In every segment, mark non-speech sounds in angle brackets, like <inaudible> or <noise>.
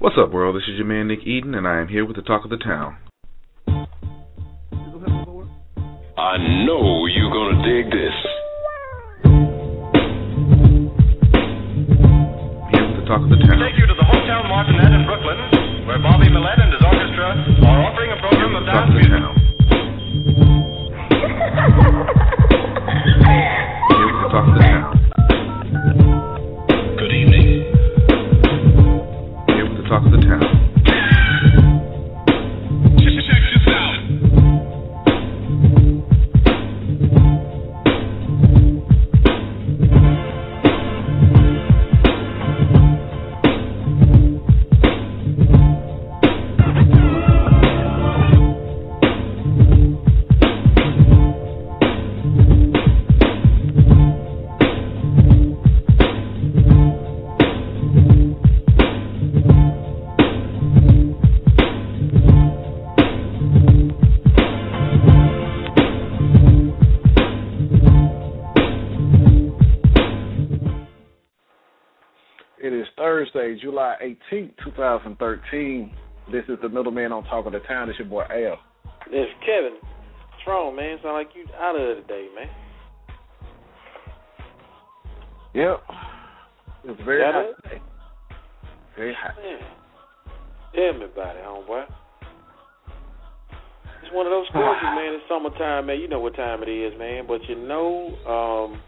What's up, world? This is your man Nick Eden, and I am here with the talk of the town. I know you're gonna dig this. Here with the talk of the town. Take you to the Hotel Martinet in Brooklyn, where Bobby Millett and his orchestra are offering a program of dance music. <laughs> talk of the town. July 18th, 2013. This is the middleman on Talk of the Town. It's your boy Al. It's Kevin. What's wrong, man? Sound like you out of it today, man. Yep. It's very hot it? today. Very hot. Tell me about it, homeboy. It's one of those <sighs> courses, man. It's summertime, man. You know what time it is, man. But you know, um,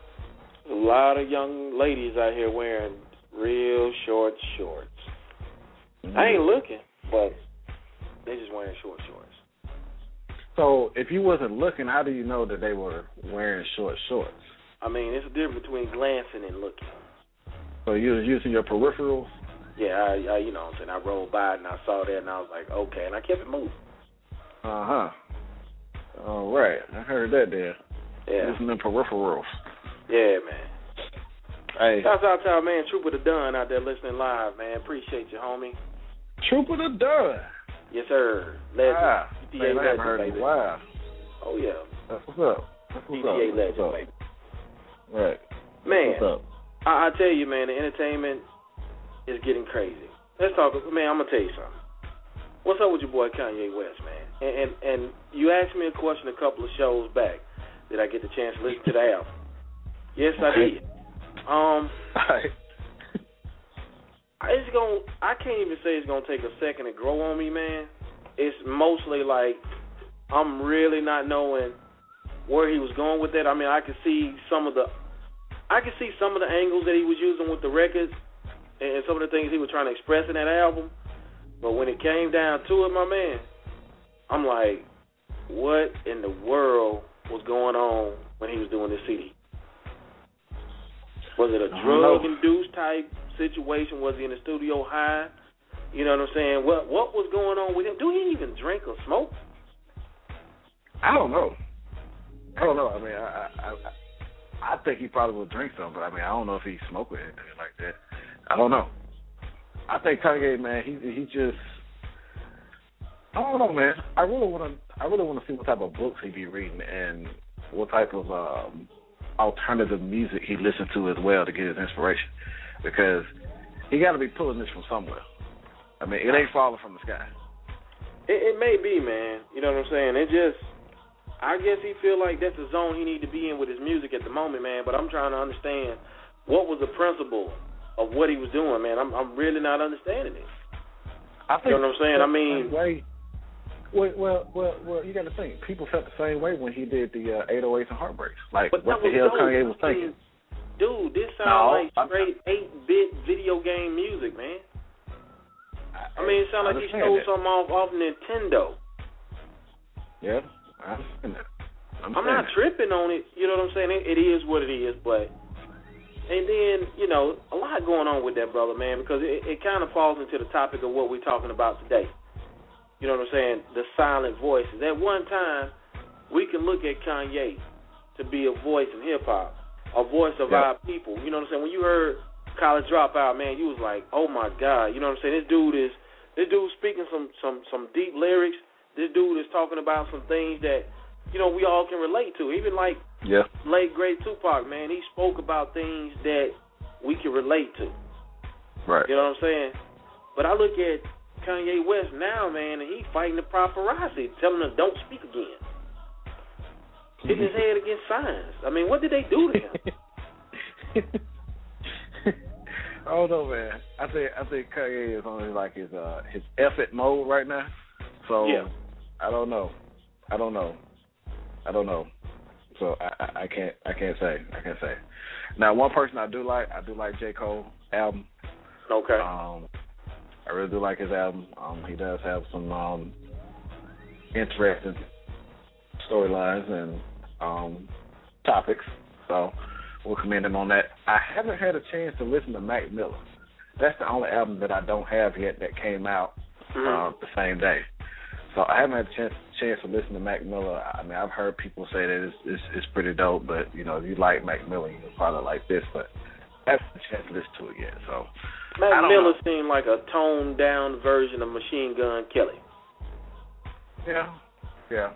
a lot of young ladies out here wearing real short shorts. I ain't looking, but they just wearing short shorts. So if you wasn't looking, how do you know that they were wearing short shorts? I mean, it's a difference between glancing and looking. So you was using your peripherals? Yeah, I, I you know what I'm saying. I rolled by and I saw that and I was like, okay, and I kept it moving. Uh huh. All right. I heard that there. Yeah, Using them peripherals. yeah, man. Hey, Shouts out to our man Trooper the Dunn out there listening live, man. Appreciate you, homie. Trooper the Dunn. Yes, sir. Legend. Ah, PTA man, I haven't legend, heard baby. a while. Oh yeah. That's what's up. That's what's PTA up. legend, What's up? baby. Right. Man, What's up? I, I tell you, man, the entertainment is getting crazy. Let's talk. Man, I'm gonna tell you something. What's up with your boy Kanye West, man? And and, and you asked me a question a couple of shows back. Did I get the chance to listen to the album? Yes, I did. Um, Alright. it's gonna. I can't even say it's gonna take a second to grow on me, man. It's mostly like I'm really not knowing where he was going with that. I mean, I could see some of the, I could see some of the angles that he was using with the records, and some of the things he was trying to express in that album. But when it came down to it, my man, I'm like, what in the world was going on when he was doing this CD? Was it a drug induced type situation? Was he in the studio high? You know what I'm saying? What what was going on with him? Do he even drink or smoke? I don't know. I don't know. I mean, I, I, I, I think he probably would drink some, but I mean, I don't know if he smoked or anything like that. I don't know. I think Kanye, man, he he just. I don't know, man. I really want to. I really want to see what type of books he be reading and what type of um, alternative music he listened to as well to get his inspiration, because he got to be pulling this from somewhere. I mean, it ain't falling from the sky. It, it may be, man. You know what I'm saying? It just, I guess he feel like that's the zone he need to be in with his music at the moment, man. But I'm trying to understand what was the principle of what he was doing, man. I'm I'm really not understanding it. I think You know what I'm saying? I mean- way- well, well, well, well, you got to think. People felt the same way when he did the uh, 808s and Heartbreaks. Like, But what the hell. Kanye was I thinking? Dude, this sounds No, like straight eight bit video game music, man. I mean, it sounds like he stole that. something off off Nintendo. Yeah, I understand that. I'm, I'm not that. tripping on it. You know what I'm saying? It, it is what it is, but And then, you know, a lot going on with that brother, man, because it, it kind of falls into the topic of what we're talking about today. You know what I'm saying? The silent voices. At one time, we can look at Kanye to be a voice in hip hop, a voice of Yeah. our people. You know what I'm saying? When you heard College Dropout, man, you was like, oh my God. You know what I'm saying? This dude is this dude speaking some some some deep lyrics. This dude is talking about some things that you know we all can relate to. Even like Yeah. late great Tupac, man, he spoke about things that we can relate to. Right. You know what I'm saying? But I look at Kanye West now, man, and he's fighting the paparazzi, telling them don't speak again. Hitting his head against signs. I mean, what did they do to him? <laughs> I don't know, man. I think I think Kanye is on like his uh his effort mode right now. So Yeah. I don't know. I don't know. I don't know. So I, I, I can't I can't say I can't say. Now one person I do like I do like J Cole album. Okay. Um, I really do like his album. Um, he does have some um interesting storylines and um topics. So we'll commend him on that. I haven't had a chance to listen to Mac Miller. That's the only album that I don't have yet that came out Mhm. uh, the same day. So I haven't had a chance, chance to listen to Mac Miller. I mean, I've heard people say that it's, it's it's pretty dope, but you know, if you like Mac Miller, you'll probably like this. But I haven't had a chance to listen to it yet. So Mac Miller know. seemed like a toned down version of Machine Gun Kelly. Yeah, yeah,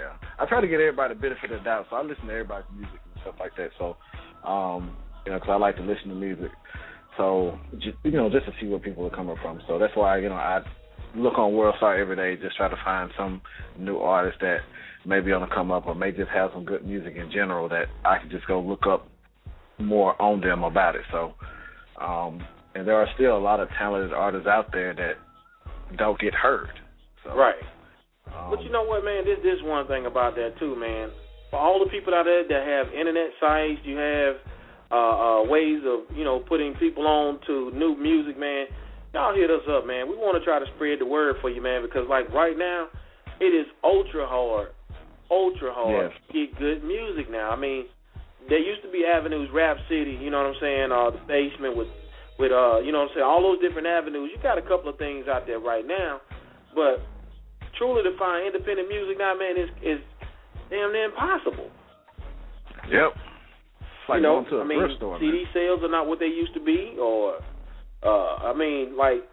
yeah. I try to get everybody the benefit of the doubt, so I listen to everybody's music and stuff like that. So, um, you know, 'cause I like to listen to music. So, just, you know, just to see where people are coming from. So that's why you know I look on World Star every day, just try to find some new artist that may be on the come up or may just have some good music in general that I can just go look up more on them about it. So, um, and there are still a lot of talented artists out there that don't get heard. So, Right. um, But you know what, man? This this one thing about that too, man. For all the people out there that have internet sites, you have uh, uh, ways of you know putting people on to new music, man. Y'all hit us up, man. We want to try to spread the word for you, man, because like right now, it is ultra hard, ultra hard Yes. to get good music now. I mean, there used to be avenues, Rap City, you know what I'm saying, uh, the basement with with uh, you know what I'm saying, all those different avenues. You got a couple of things out there right now, but truly to find independent music now, man, is is damn near impossible. Yep. It's like you know, going to a I mean, store. CD man. sales are not what they used to be, or uh, I mean, like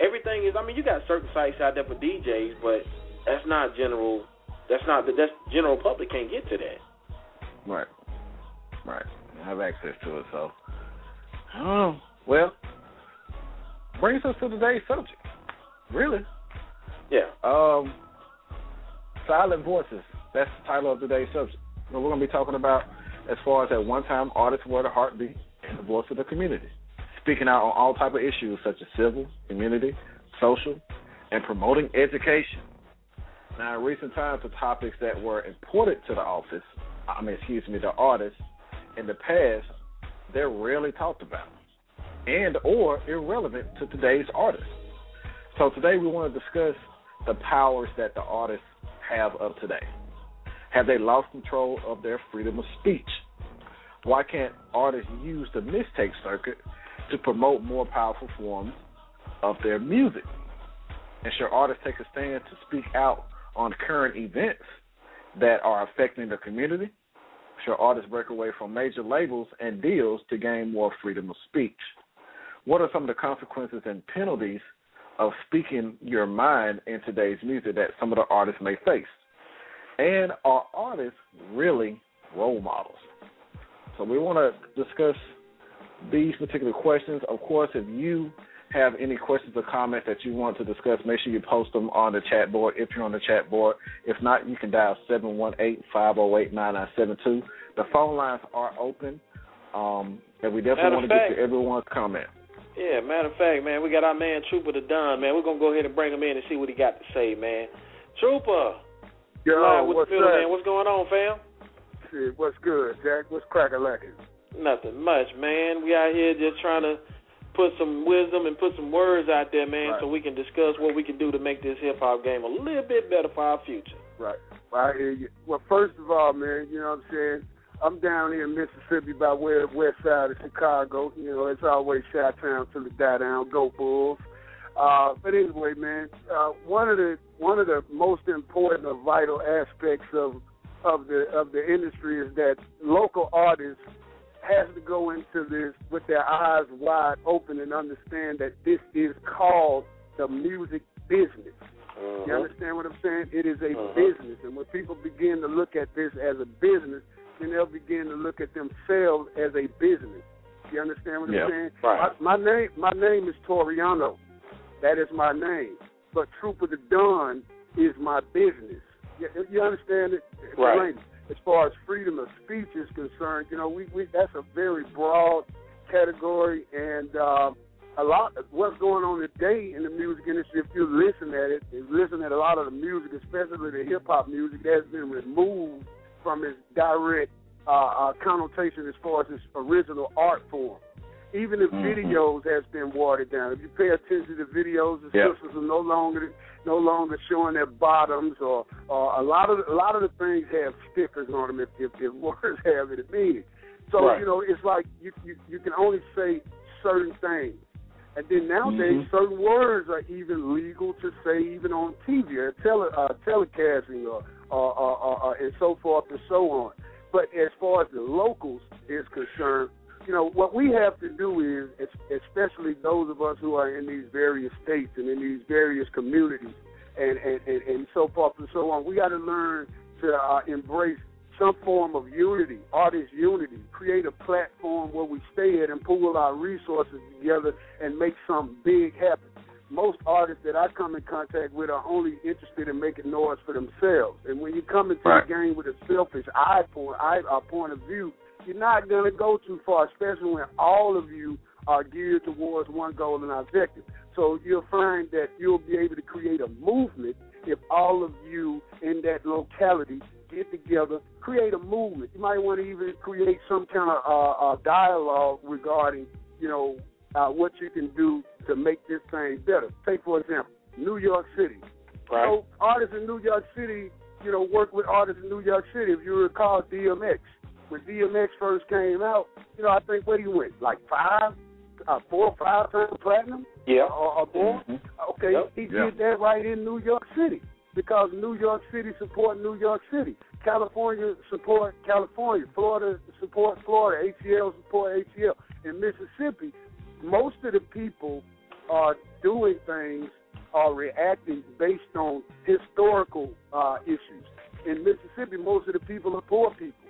everything is. I mean, you got certain sites out there for DJs, but that's not general. That's not that's general public can't get to that. Right. Right. I have access to it, so. I don't know. Well, brings us to today's subject. Really? Yeah. Um, silent voices. That's the title of today's subject. What we're going to be talking about as far as at one time artists were the heartbeat and the voice of the community, speaking out on all type of issues such as civil, community, social, and promoting education. Now, in recent times, the topics that were important to the office, I mean, excuse me, the artists, in the past, they're rarely talked about and or irrelevant to today's artists. So today we want to discuss the powers that the artists have of today. Have they lost control of their freedom of speech? Why can't artists use the mixtape circuit to promote more powerful forms of their music? And should artists take a stand to speak out on current events that are affecting the community? Should artists break away from major labels and deals to gain more freedom of speech? What are some of the consequences and penalties of speaking your mind in today's music that some of the artists may face? And are artists really role models? So we want to discuss these particular questions. Of course, if you have any questions or comments that you want to discuss, make sure you post them on the chat board if you're on the chat board. If not, you can dial 718-508-9972. The phone lines are open, um, and we definitely Matter want of to get fact- to everyone's comment. Yeah, matter of fact, man, we got our man Trooper the Don, man. We're gonna go ahead and bring him in and see what he got to say, man. Trooper, Yo, live with what's the field, up? man. What's going on, fam? Shit, what's good, Jack? What's cracking lacking? Nothing much, man. We out here just trying to put some wisdom and put some words out there, man, Right. so we can discuss what we can do to make this hip hop game a little bit better for our future. Right. Well, I hear you. Well, first of all, man, you know what I'm saying? I'm down here in Mississippi by where west side of Chicago. You know, it's always Chi Town till the die down. Go Bulls. Uh, but anyway, man, uh, one of the one of the most important or vital aspects of of the of the industry is that local artists has to go into this with their eyes wide open and understand that this is called the music business. Mhm. You understand what I'm saying? It is a Mhm. business, and when people begin to look at this as a business, then they'll begin to look at themselves as a business. You understand what Yeah. I'm saying? Right. My, my name, my name is Toriano. That is my name. But Trooper the Dawn is my business. You, you understand it? Right. As far as freedom of speech is concerned, you know, we, we that's a very broad category, and uh, a lot of what's going on today in the music industry. If you listen at it, and listen at a lot of the music, especially the hip hop music, that has been removed from its direct uh, uh, connotation as far as its original art form. Even the Mhm. videos has been watered down. If you pay attention to videos, the Yep. sisters are no longer no longer showing their bottoms, or, or a lot of a lot of the things have stickers on them if if, if <laughs> words have any meaning. So Right. you know, it's like you, you you can only say certain things. And then nowadays, Mhm. certain words are even legal to say, even on TV or tele, uh, telecasting, or, or, or, or, or and so forth and so on. But as far as the locals is concerned, you know what we have to do is, especially those of us who are in these various states and in these various communities, and and, and, and so forth and so on. We got to learn to uh, embrace some form of unity, artist unity, create a platform where we stay at and pool our resources together and make something big happen. Most artists that I come in contact with are only interested in making noise for themselves. And when you come into Right. the game with a selfish eye point, eye, uh, point of view, you're not going to go too far, especially when all of you are geared towards one goal and objective. So you'll find that you'll be able to create a movement if all of you in that locality get together, create a movement. You might want to even create some kind of uh, uh, dialogue regarding, you know, uh, what you can do to make this thing better. Take for example, New York City. Right. Know, artists in New York City, you know, work with artists in New York City. If you recall DMX, when DMX first came out, you know, I think where he went, like five, uh, four or five times platinum Yeah. or, or more. Mhm. Okay, Yep. he Yeah. did that right in New York City because New York City support New York City. California support California. Florida support Florida. ATL support ATL. In Mississippi, most of the people are doing things are reacting based on historical uh, issues. In Mississippi, most of the people are poor people.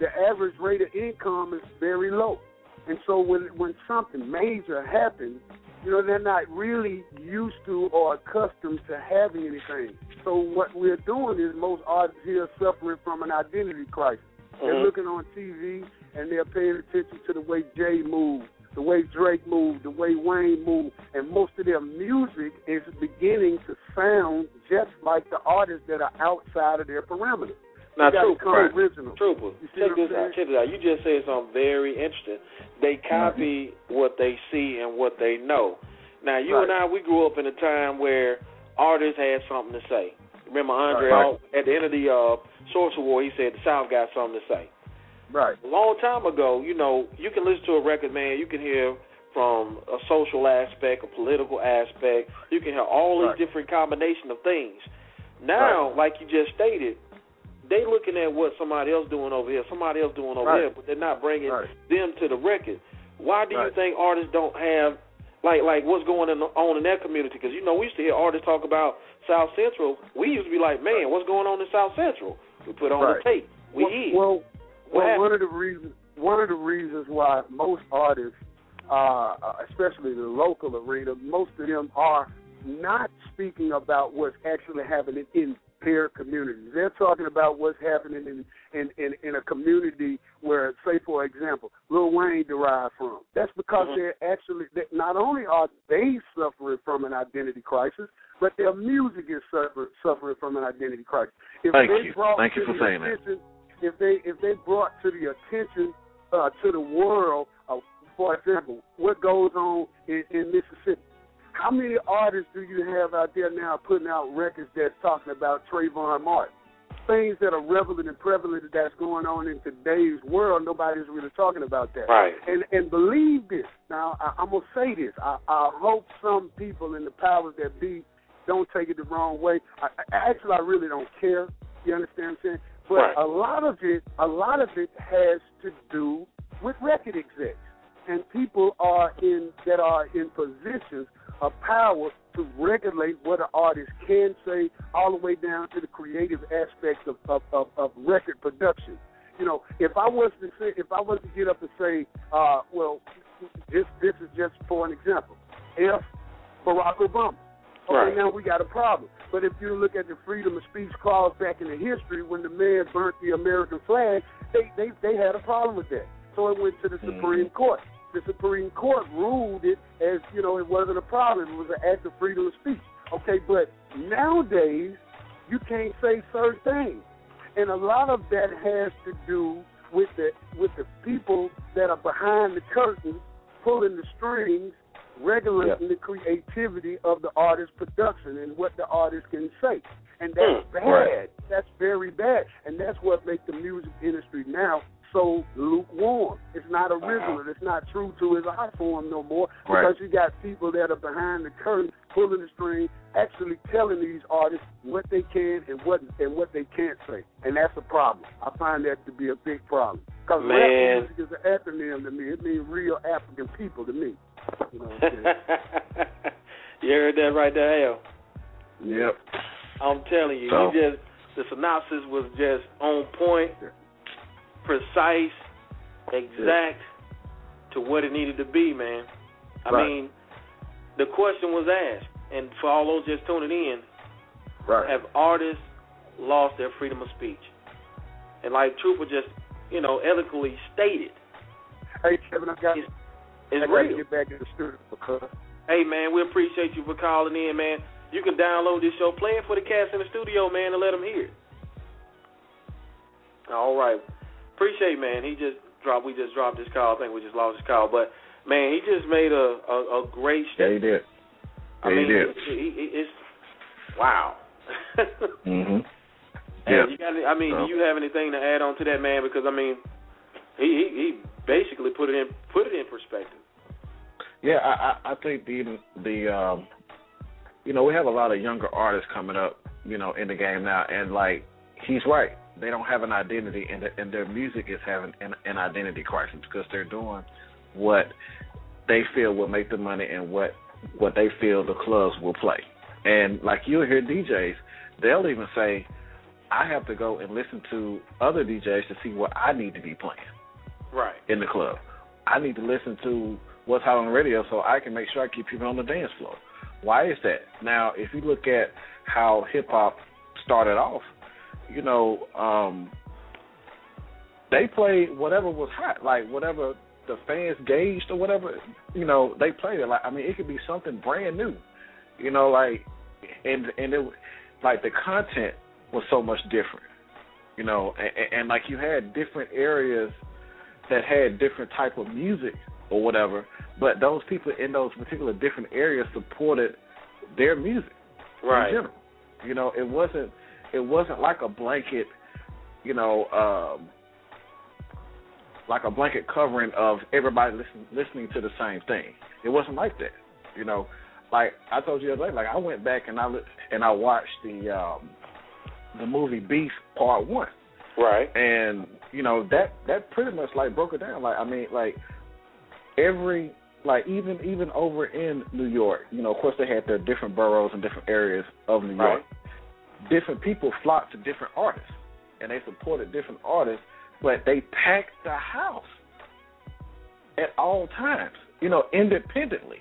The average rate of income is very low. And so when when something major happens, you know, they're not really used to or accustomed to having anything. So what we're doing is most artists here are suffering from an identity crisis. They're Mhm. looking on TV and they're paying attention to the way Jay moved, the way Drake moved, the way Wayne moved, and most of their music is beginning to sound just like the artists that are outside of their parameters. Now, Trooper, original. Trooper, check this out. Check this out. You just said something very interesting. They copy what they see and what they know. Now, you Right. and I, we grew up in a time where artists had something to say. Remember Andre Right. Al- at the end of the uh, Source Awards, he said the South got something to say. Right. A long time ago, you know, you can listen to a record, man. You can hear from a social aspect, a political aspect. You can hear all these different combination of things. Now, Right. like you just stated, they looking at what somebody else doing over here, somebody else doing over Right. here, but they're not bringing Right. them to the record. Why do you think artists don't have like like what's going on in that community? Because you know we used to hear artists talk about South Central. We used to be like, man, what's going on in South Central? We put on the tape. We well, eat. well, What well one of the reasons one of the reasons why most artists, uh, uh, especially the local arena, most of them are not speaking about what's actually happening in their communities. They're talking about what's happening in in, in, in a community where, say, for example, Lil Wayne derived from. That's because Mhm. they're actually that not only are they suffering from an identity crisis, but their music is suffer, suffering from an identity crisis. If Thank they you. Thank you for saying that. If they if they brought to the attention uh, to the world, of, for example, what goes on in, in Mississippi. How many artists do you have out there now putting out records that's talking about Trayvon Martin? things that are relevant and prevalent that's going on in today's world, nobody's really talking about that. Right. And and believe this. Now I, I'm gonna say this. I, I hope some people in the powers that be don't take it the wrong way. I, I, actually, I really don't care. You understand what I'm saying? But Right. a lot of it, a lot of it has to do with record execs and people are in that are in positions of power to regulate what an artist can say, all the way down to the creative aspects of of, of, of record production. You know, if I was to say, if I was to get up and say, uh, well, this this is just for an example, if Barack Obama. Okay, Right. now we got a problem. But if you look at the freedom of speech clause back in the history when the man burnt the American flag, they they they had a problem with that. So it went to the Supreme Court. The Supreme Court ruled it as you know it wasn't a problem. It was an act of freedom of speech. Okay, but nowadays you can't say certain things, and a lot of that has to do with the with the people that are behind the curtain, pulling the strings, regulating the creativity of the artist's production and what the artist can say. And that's Hmm, bad. right. That's very bad. And that's what makes the music industry now so lukewarm. It's not original. It's not true to his art form no more Right. because you got people that are behind the curtain, pulling the string, actually telling these artists what they can and what and what they can't say. And that's a problem. I find that to be a big problem. Because rap music is an acronym to me. It means real African people to me. You know what I'm saying? <laughs> you heard that right there, Al. Yep. I'm telling you, So- you just the synopsis was just on point, precise, exact to what it needed to be, man. I Right. mean, the question was asked, and for all those just tuning in, Right. have artists lost their freedom of speech? And like Trooper just, you know, eloquently stated, Hey Kevin, I got it's, I it's got to get back in the studio because Hey man, we appreciate you for calling in, man. You can download this show, play it for the cats in the studio, man, and let them hear it. All right, appreciate, man. He just dropped. We just dropped his call. I think we just lost his call, but man, he just made a a, a great Yeah, he did. I mean, he did. he- he- it's wow. <laughs> Mhm. Yeah. you got any, I mean, So- do you have anything to add on to that, man? Because I mean, he he, he basically put it in put it in perspective. Yeah, I, I I think the the um you know, we have a lot of younger artists coming up, you know, in the game now and like he's right. They don't have an identity and the, and their music is having an, an identity crisis because they're doing what they feel will make the money and what what they feel the clubs will play. And like you'll hear DJs, they'll even say, I have to go and listen to other DJs to see what I need to be playing Right. in the club. I need to listen to what's hot on the radio so I can make sure I keep people on the dance floor. Why is that? Now, if you look at how hip hop started off, you know, um, they played whatever was hot, like whatever the fans gauged or whatever, you know, they played it. Like I mean, it could be something brand new, you know, like and and it like the content was so much different, you know, and, and like you had different areas that had different type of music or whatever, but those people in those particular different areas supported their music Right. in general. You know, it wasn't it wasn't like a blanket, you know, um like a blanket covering of everybody listen, listening to the same thing. It wasn't like that. You know, like I told you the other day, like I went back and I li- and I watched the um the movie Beast Part One Right. and you know that that pretty much like broke it down like i mean like every like even even over in new york you know of course they had their different boroughs and different areas of new york different people flocked to different artists and they supported different artists but they packed the house at all times you know independently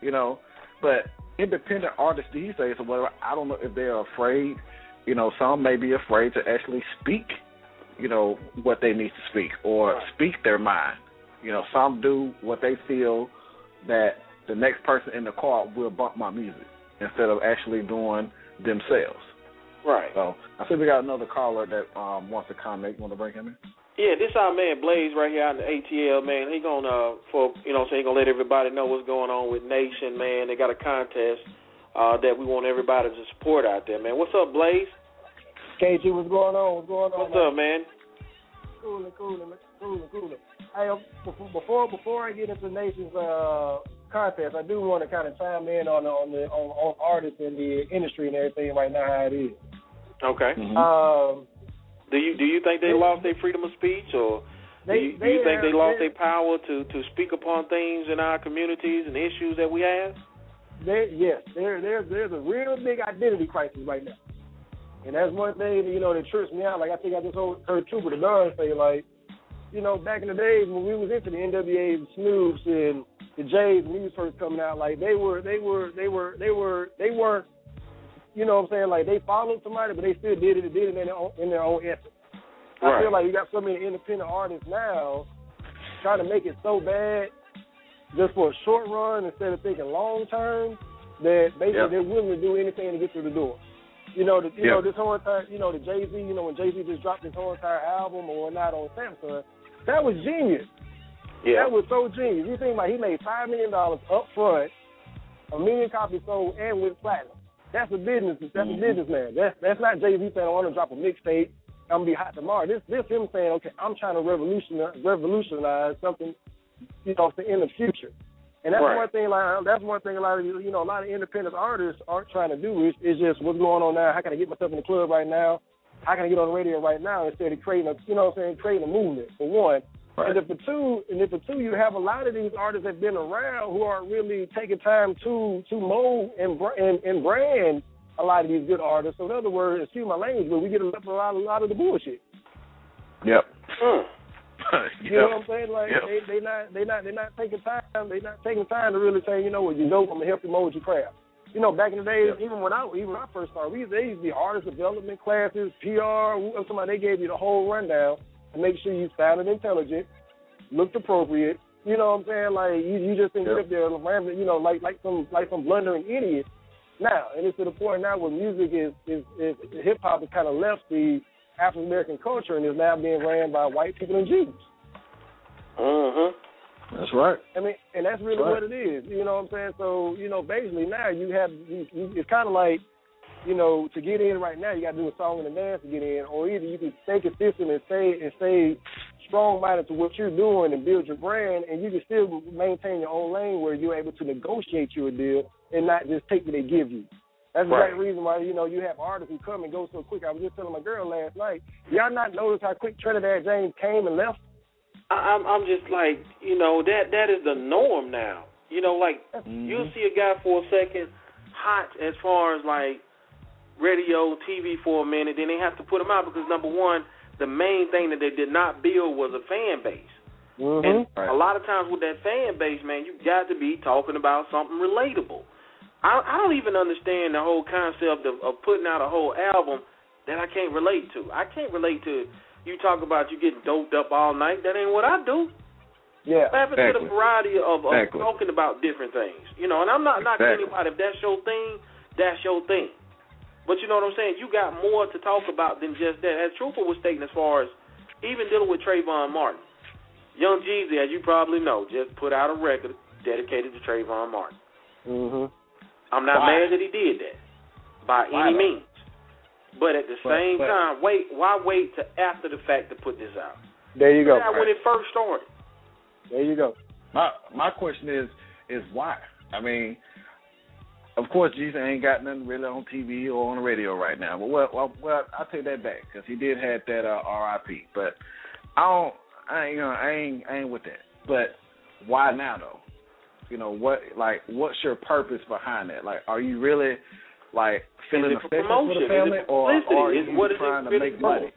you know but independent artists these days or whatever i don't know if they're afraid you know, some may be afraid to actually speak, you know, what they need to speak or speak their mind. You know, some do what they feel that the next person in the car will bump my music instead of actually doing themselves. Right. So I see we got another caller that um, wants to comment. You want to bring him in? Yeah, this our man Blaze right here out in the ATL, man. He gonna uh for you know, what he gonna let everybody know what's going on with Nation, man. They got a contest uh that we want everybody to support out there, man. What's up, Blaze? KG, what's going on? What's going on? What's up, man? Cooling, cooling, cooling, cooling. Hey, um, before before I get into Nation's uh, contest, I do want to kind of chime in on on the on, on artists in the industry and everything right now how it is. Okay. Mm-hmm. Um, Do you do you think they lost their freedom of speech, or do you, do you think they lost their power to to speak upon things in our communities and issues that we have? there, yes, there, there, there's a real big identity crisis right now, and that's one thing you know that trips me out. Like I think I just heard Trooper the Don say, like, you know, back in the days when we was into the NWA, Snoops and the Jays when he was first coming out, like they were, they were, they were, they were, they weren't, you know what I'm saying? Like they followed somebody, but they still did it, did it in their own, in their own essence. I feel like you got so many independent artists now trying to make it so bad just for a short run instead of thinking long term that basically Yep. they're willing to do anything to get through the door. You know, the, you know this whole entire, you know, the Jay Z, you know, when Jay Z just dropped his whole entire album or not on Samsung, that was genius. Yeah. That was so genius. You think like he made five million dollars up front, a million copies sold, and with platinum. That's a business. That's Mm-hmm. a businessman. That's that's not Jay Z saying I want to drop a mixtape. I'm gonna be hot tomorrow. This this him saying, okay, I'm trying to revolutionize revolutionize something, you know, in the future. And that's Right. one thing. Like that's one thing. A lot of you you know, a lot of independent artists aren't trying to do is, is just what's going on now. How can I get myself in the club right now? How can I get on the radio right now instead of creating a you know what I'm saying creating a movement for one. Right. And if for two, and if for two, you have a lot of these artists that have been around who aren't really taking time to to mold and and, and brand a lot of these good artists. So in other words, excuse my language, but we get a lot, a lot of the bullshit. Yep. Mm. <laughs> You know what I'm saying? Like Yep. they they not they not they not taking time they not taking time to really say, you know what, you know I'm gonna help you mold your craft. You know, back in the days, even when I even when I first started, we there used to be artist development classes, PR, somebody they gave you the whole rundown to make sure you sounded intelligent, looked appropriate. You know what I'm saying? Like you, you just didn't Yep. sit up there rambling, you know, like like some like some blundering idiot. Now, and it's to the point now where music is is, is hip hop has kind of left the African American culture and is now being ran by white people and Jews. Mhm. That's right. I mean, and that's really Right. what it is. You know what I'm saying? So, you know, basically now you have, you, you, it's kind of like, you know, to get in right now, you got to do a song and a dance to get in, or either you can stay consistent and stay and stay strong-minded to what you're doing and build your brand, and you can still maintain your own lane where you're able to negotiate your deal and not just take what they give you. That's the Right. reason why you know you have artists who come and go so quick. I was just telling my girl last night, y'all not notice how quick Trinidad James came and left? I, I'm I'm just like you know that that is the norm now. You know, like you'll mhm. see a guy for a second hot as far as like radio, TV for a minute, then they have to put him out because number one, the main thing that they did not build was a fan base. Mm-hmm. And Right. a lot of times with that fan base, man, you got to be talking about something relatable. I, I don't even understand the whole concept of, of putting out a whole album that I can't relate to. I can't relate to you talk about you getting doped up all night. That ain't what I do. Yeah. What happened to Exactly. the variety of, of Exactly. talking about different things? You know, and I'm not knocking Exactly. anybody. If that's your thing, that's your thing. But you know what I'm saying? You got more to talk about than just that. As Trooper was stating, as far as even dealing with Trayvon Martin. Young Jeezy, as you probably know, just put out a record dedicated to Trayvon Martin. Mm-hmm. I'm not Why? mad that he did that by Why any though? means. But at the But- same but- time, wait. Why wait to after the fact to put this out? There you go. Yeah, when it first started. There you go. My my question is is why? I mean, of course, Jeezy ain't got nothing really on TV or on the radio right now. But well, well, well I take that back because he did have that uh, R.I.P. But I don't, I ain't, you know, I ain't, I ain't with that. But why now though? You know what? Like, what's your purpose behind that? Like, are you really like feeling Is it for affected for the family, for or are Is- you what trying to make money?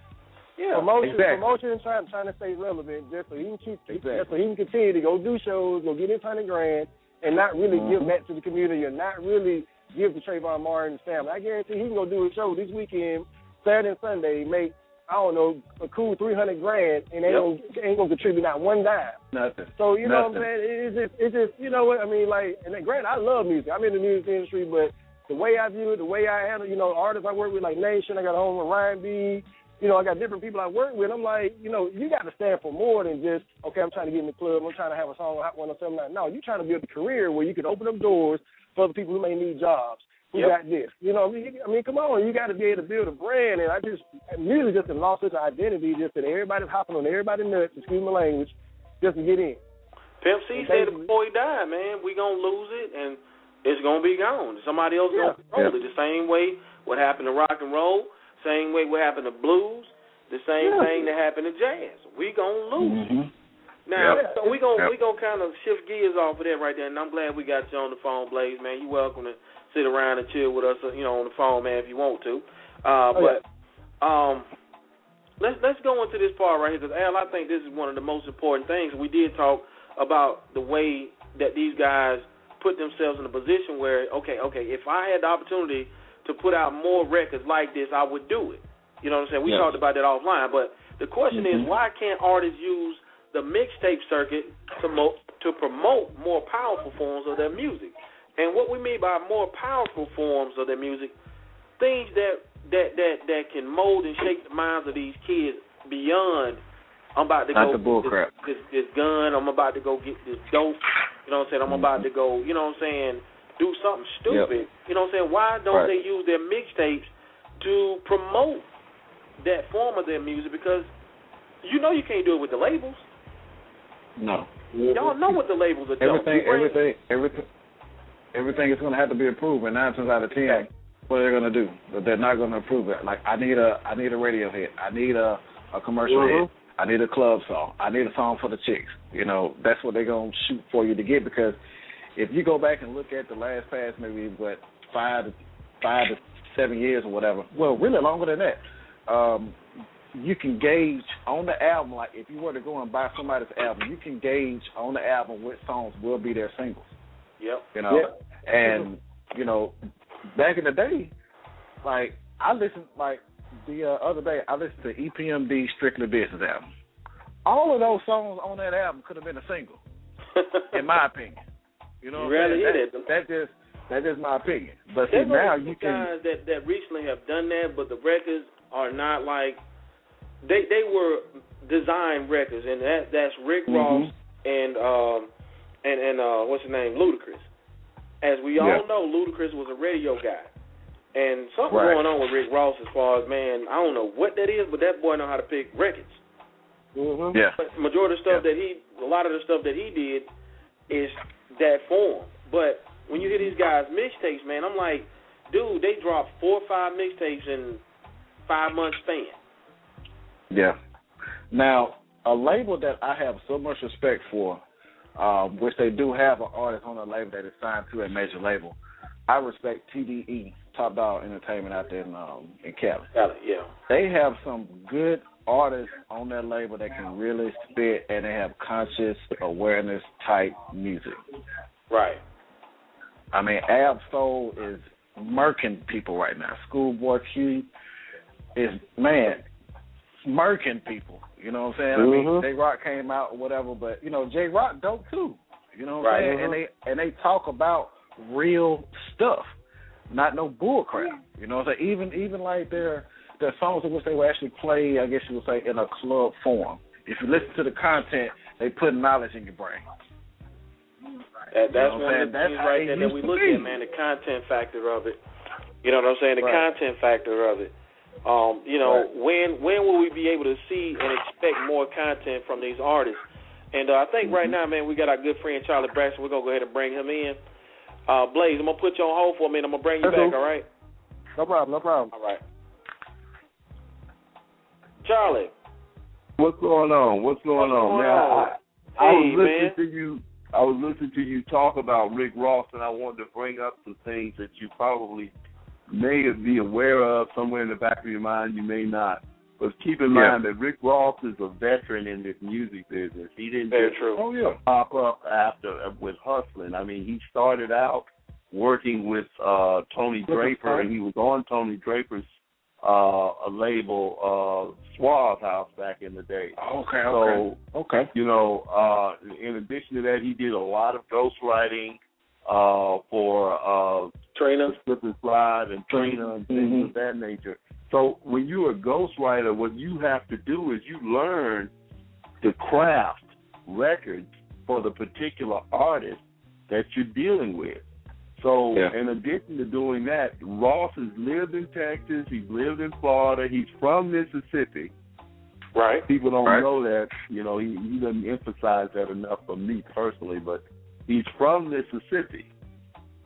Yeah. promotion, Exactly. promotion, and trying trying to stay relevant, just so he can keep, Exactly. just so he can continue to go do shows, go get his hundred grand, and not really Mhm. give back to the community, and not really give to Trayvon Martin's family. I guarantee he can go do a show this weekend, Saturday and Sunday, make I don't know a cool three hundred grand, and ain't gonna, ain't gonna contribute not one dime. Nothing. So you know Nothing. what I'm saying? It's just, it's just, you know what I mean? Like, and then, granted, I love music. I'm in the music industry, but the way I view it, the way I handle, you know, artists I work with, like Nation, I got a home with Ryan B. You know, I got different people I work with. I'm like, you know, you got to stand for more than just, okay, I'm trying to get in the club, I'm trying to have a song on Hot 107. No, you're trying to build a career where you can open up doors for other people who may need jobs. who Yep. got this. You know, I mean, I mean, come on, you got to be able to build a brand. And I just music just lost its identity, just that everybody's hopping on everybody nuts. Excuse my language, just to get in. Pimp C said it before he died, man, we gonna lose it and it's gonna be gone. Somebody else Yeah. gonna control it. The same way what happened to rock and roll, same way what happened to blues, the same Yeah. thing that happened to jazz. We gonna lose. Mm-hmm. Now, Yep. so we gonna Yep. we gonna kind of shift gears off of that right there, and I'm glad we got you on the phone, Blaze, man. You welcome to sit around and chill with us, uh, you know, on the phone, man, if you want to. Uh, Oh, but um, let's let's go into this part right here, because Al, I think this is one of the most important things. We did talk about the way that these guys put themselves in a position where, okay, okay, if I had the opportunity to put out more records like this, I would do it. You know what I'm saying? We Yes. talked about that offline, but the question is, Mhm. why can't artists use the mixtape circuit to mo- to promote more powerful forms of their music? And what we mean by more powerful forms of their music, things that that that that can mold and shape the minds of these kids beyond. I'm about to Not go get this, this this gun. I'm about to go get this dope. You know what I'm saying? I'm about to go. You know what I'm saying? Do something stupid. You know what I'm saying? Why don't Right. they use their mixtapes to promote that form of their music? Because you know you can't do it with the labels. No. Y'all know what the labels are doing. Everything, You bring- everything, everything, everything is going to have to be approved. And nine times out of ten, what are they going to do? They're not going to approve it. Like I need a, I need a radio hit. I need a, a commercial Mhm. hit. I need a club song. I need a song for the chicks. You know, that's what they're going to shoot for you to get. Because if you go back and look at the last past maybe what five to five to seven years or whatever, well, really longer than that. Um, you can gauge on the album, like if you were to go and buy somebody's album, you can gauge on the album what songs will be their singles. Yep. You know, Yeah. and you know, back in the day, like I listened, like the uh, other day, I listened to EPMD Strictly Business album. All of those songs on that album could have been a single, <laughs> in my opinion. You know, You what I'm rarely hear that, that just that's just my opinion. But see now only you two can. guys that that recently have done that, but the records are not like they they were design records, and that that's Rick Mhm. Ross and um and and uh what's his name Ludacris. As we all Yeah. know, Ludacris was a radio guy, and something Right. going on with Rick Ross as far as man, I don't know what that is, but that boy know how to pick records. Mm-hmm. Yeah. But majority of the stuff that he, a lot of the stuff that he did, is that form. But when you hear these guys mixtapes, man, I'm like, dude, they dropped four or five mixtapes in five months span. Yeah. Now, a label that I have so much respect for, um, which they do have an artist on a label that is signed to a major label. I respect TDE, Top Dog Entertainment, out there in um, in Cali. It, yeah. They have some good artists on that label that can really spit, and they have conscious awareness type music. Right. I mean, Ab Soul is murking people right now. Schoolboy Q is man murking people. You know what I'm saying? I mean, Mhm. Jay Rock came out or whatever, but you know, Jay Rock dope too. You know what Right. I'm saying? And they and they talk about real stuff, not no bull crap. You know what I'm saying? Even even like their their songs in which they will actually play, I guess you would say, in a club form. If you listen to the content, they put knowledge in your brain. That, that's You know one of the That's things right there that we look be. at, man, the content factor of it. You know what I'm saying? The Right. content factor of it. Um, you know, Right. when when will we be able to see and expect more content from these artists? And uh, I think right Mm-hmm. now, man, we got our good friend Charlie Braxton. We're gonna go ahead and bring him in. Uh, Blaze, I'm gonna put you on hold for a minute. I'm gonna bring you That's back. cool. All right? No problem. No problem. All right. Charlie. What's going on? What's going What's on? going now, on? I, I was listening man. to you. I was listening to you talk about Rick Ross, and I wanted to bring up some things that you probably may be aware of somewhere in the back of your mind. You may not. But keep in Yeah. mind that Rick Ross is a veteran in this music business. He didn't Very just true. Oh yeah. pop up after uh, with hustling. I mean, he started out working with uh Tony Draper, and he was on Tony Draper's uh a label, uh Suave House back in the day. Okay. Okay. So okay. you know, uh in addition to that, he did a lot of ghostwriting uh for uh Trina. Slip and Slide and Trina and things Mhm. of that nature. So when you're a ghostwriter, what you have to do is you learn to craft records for the particular artist that you're dealing with. So, Yeah. in addition to doing that, Ross has lived in Texas. He's lived in Florida. He's from Mississippi. Right. People don't Right. know that. You know, he, he doesn't emphasize that enough for me personally, but he's from Mississippi.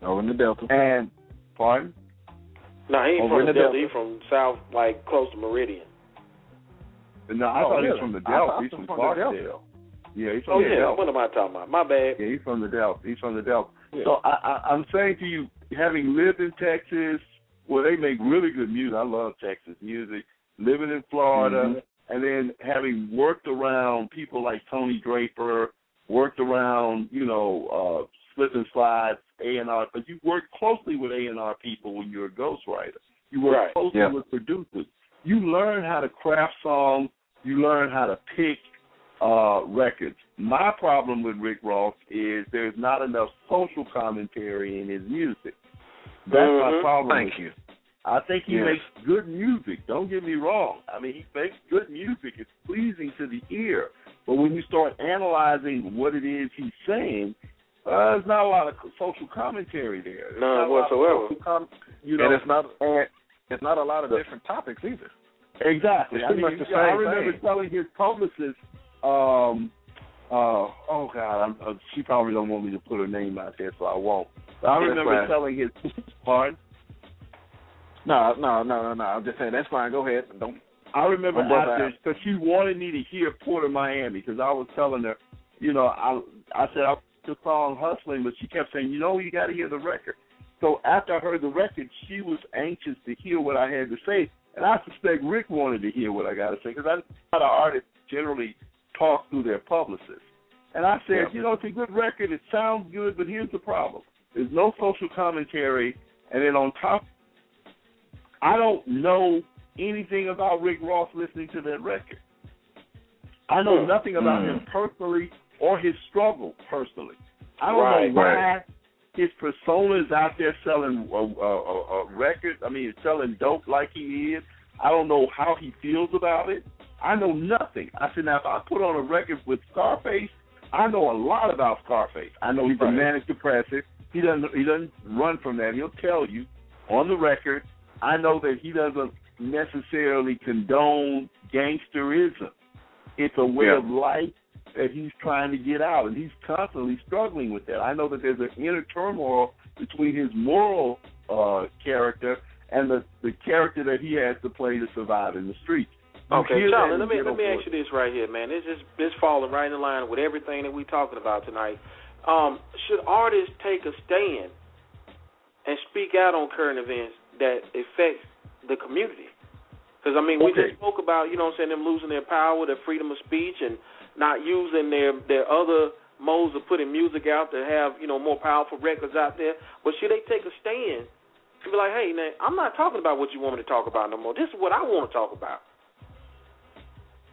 Over in the Delta. And, pardon? No, he ain't Over from the the Delta. Delta. He from south, like close to Meridian. No, I Oh, thought he was from the I Delta. he's from, was from the Delta. Clarksdale. Yeah, he's from Oh the yeah, Delta. what am I talking about? My bad. Yeah, he's from the Delta. He's from the Delta. Yeah. So I, I, I'm saying to you, having lived in Texas, where they make really good music, I love Texas music. Living in Florida, Mhm. and then having worked around people like Tony Draper, worked around you know uh, slip and slides, A and R. But you worked closely with A and R people when you're a ghostwriter. You work Right. closely Yeah. with producers. You learn how to craft songs. You learn how to pick uh, records. My problem with Rick Ross is there's not enough social commentary in his music. That's my Mhm. problem. Thank you. I think he Yes. makes good music. Don't get me wrong. I mean, he makes good music. It's pleasing to the ear. But when you start analyzing what it is he's saying, uh, there's not a lot of social commentary there. There's None not a lot of whatsoever. com- you know, and it's not and it's not a lot of different topics either. Exactly. I mean, much the yeah, I remember telling his publicist, um, uh, oh God, I'm, uh, she probably don't want me to put her name out there, so I won't. But I remember fine. telling his <laughs> pardon. No, no, no, no, no. I'm just saying that's fine. Go ahead. Don't. I remember Don't bust after because she wanted me to hear Port of Miami because I was telling her, you know, I I said I the song hustling, but she kept saying, you know, you got to hear the record. So after I heard the record, she was anxious to hear what I had to say, and I suspect Rick wanted to hear what I got to say because I how the artists generally talk through their publicist. And I said, Yeah. you know, it's a good record. It sounds good, but here's the problem: there's no social commentary, and then on top, I don't know anything about Rick Ross listening to that record. I know Hmm. nothing about Hmm. him personally or his struggle personally. I don't Right, know why right. his persona is out there selling a, a, a, a record. I mean, selling dope like he is. I don't know how he feels about it. I know nothing. I said, now if I put on a record with Scarface, I know a lot about Scarface. I know he's a Right. manic depressive. He doesn't he doesn't run from that. He'll tell you on the record. I know that he doesn't necessarily condone gangsterism. It's a way Yeah. of life that he's trying to get out, and he's constantly struggling with that. I know that there's an inner turmoil between his moral uh, character and the the character that he has to play to survive in the streets. Okay, Charlie, let me let me ask you this right here, man. This is this falling right in line with everything that we're talking about tonight. Um, should artists take a stand and speak out on current events that affect the community? Because I mean, we just spoke about you know what I'm saying them losing their power, their freedom of speech, and not using their their other modes of putting music out to have you know more powerful records out there. But should they take a stand and be like, hey, man, I'm not talking about what you want me to talk about no more. This is what I want to talk about.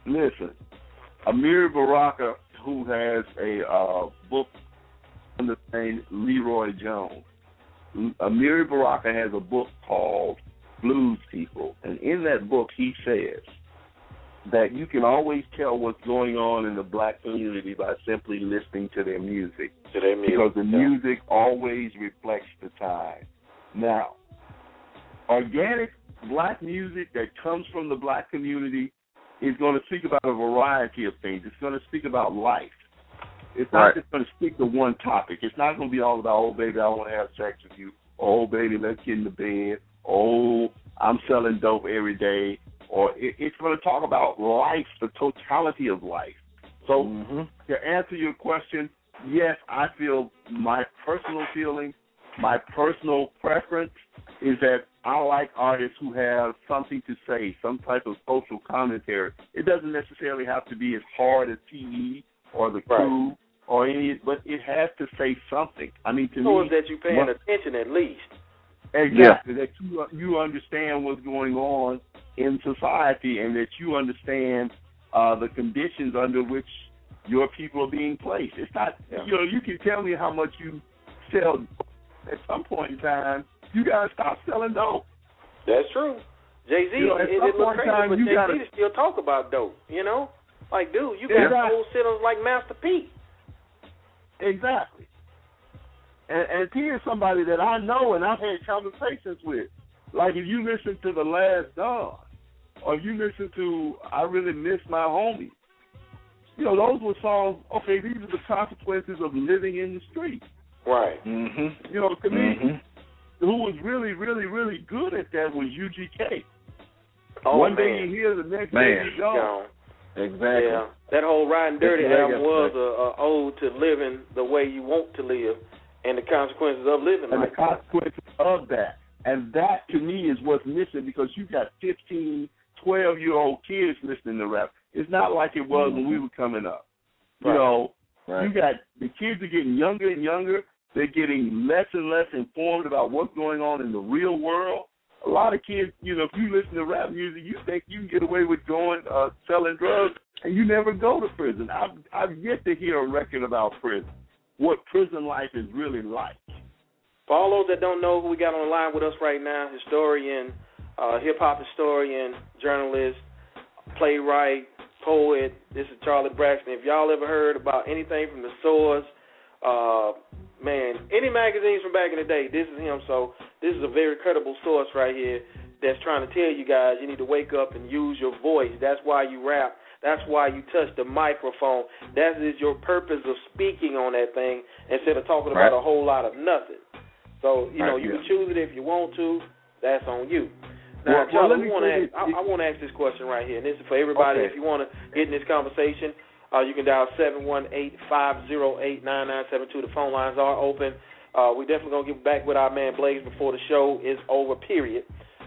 Listen, Amiri Baraka, who has a uh, book under the name LeRoi Jones. Amiri Baraka has a book called Blues People, and in that book he says that you can always tell what's going on in the black community by simply listening to their music To their music. because the music always reflects the time. Now, organic black music that comes from the black community is going to speak about a variety of things. It's going to speak about life. It's not Right. just going to speak to one topic. It's not going to be all about, oh, baby, I want to have sex with you. Oh, baby, let's get in the bed. Oh, I'm selling dope every day. Or it, it's going to talk about life, the totality of life. So Mhm. to answer your question, yes, I feel my personal feeling, my personal preference is that I like artists who have something to say, some type of social commentary. It doesn't necessarily have to be as hard as TE or the crew or any, but it has to say something. I mean, to So me, that you paying what- attention at least? Exactly. That you you understand what's going on in society and that you understand uh, the conditions under which your people are being placed. It's not Yeah. you know, you can tell me how much you sell at some point in time, you gotta stop selling dope. That's true. Jay Z, You know, it, some it look crazy, but Jay Z gotta- still talk about dope. You know, like dude, you got Exactly. whole sitters like Master P. Exactly. and, and he is somebody that I know and I've had conversations with. Like if you listen to the Last Don, or if you listen to I really miss my homie. You know, those were songs. Okay, these are the consequences of living in the street. Right. Mm-hmm. You know, to me, Mm-hmm. Who was really, really, really good at that was UGK. Oh, One day you hear, the next Man. day you go. Gone. Exactly. Yeah, that whole Riding Dirty That's album was a, a ode to living the way you want to live and the consequences of living and like the consequences of that. And that to me is what's missing because you got 15, 12 year old kids listening to rap. It's not like it was when we mm-hmm. were coming up. You know, Right. you got the kids are getting younger and younger. They're getting less and less informed about what's going on in the real world. A lot of kids, you know, if you listen to rap music, you think you can get away with going uh, selling drugs, and you never go to prison. I've I've yet to hear a record about prison, what prison life is really like. For all those that don't know who we got on the line with us right now, historian, uh, hip hop historian, journalist, playwright, poet. This is Charlie Braxton. If y'all ever heard about anything from the source, uh, man, any magazines from back in the day, this is him. So this is a very credible source right here that's trying to tell you guys you need to wake up and use your voice. That's why you rap. That's why you touch the microphone. That is your purpose of speaking on that thing instead of talking about Right. a whole lot of nothing. So you know Right, you yeah. can choose it if you want to. That's on you. Now, well, Charlie, let we me want to ask. I, I want to ask this question right here, and this is for everybody. Okay. If you want to get in this conversation, uh, you can dial seven one eight five zero eight nine nine seven two. The phone lines are open. Uh, we definitely gonna get back with our man Blaze before the show is over. Period.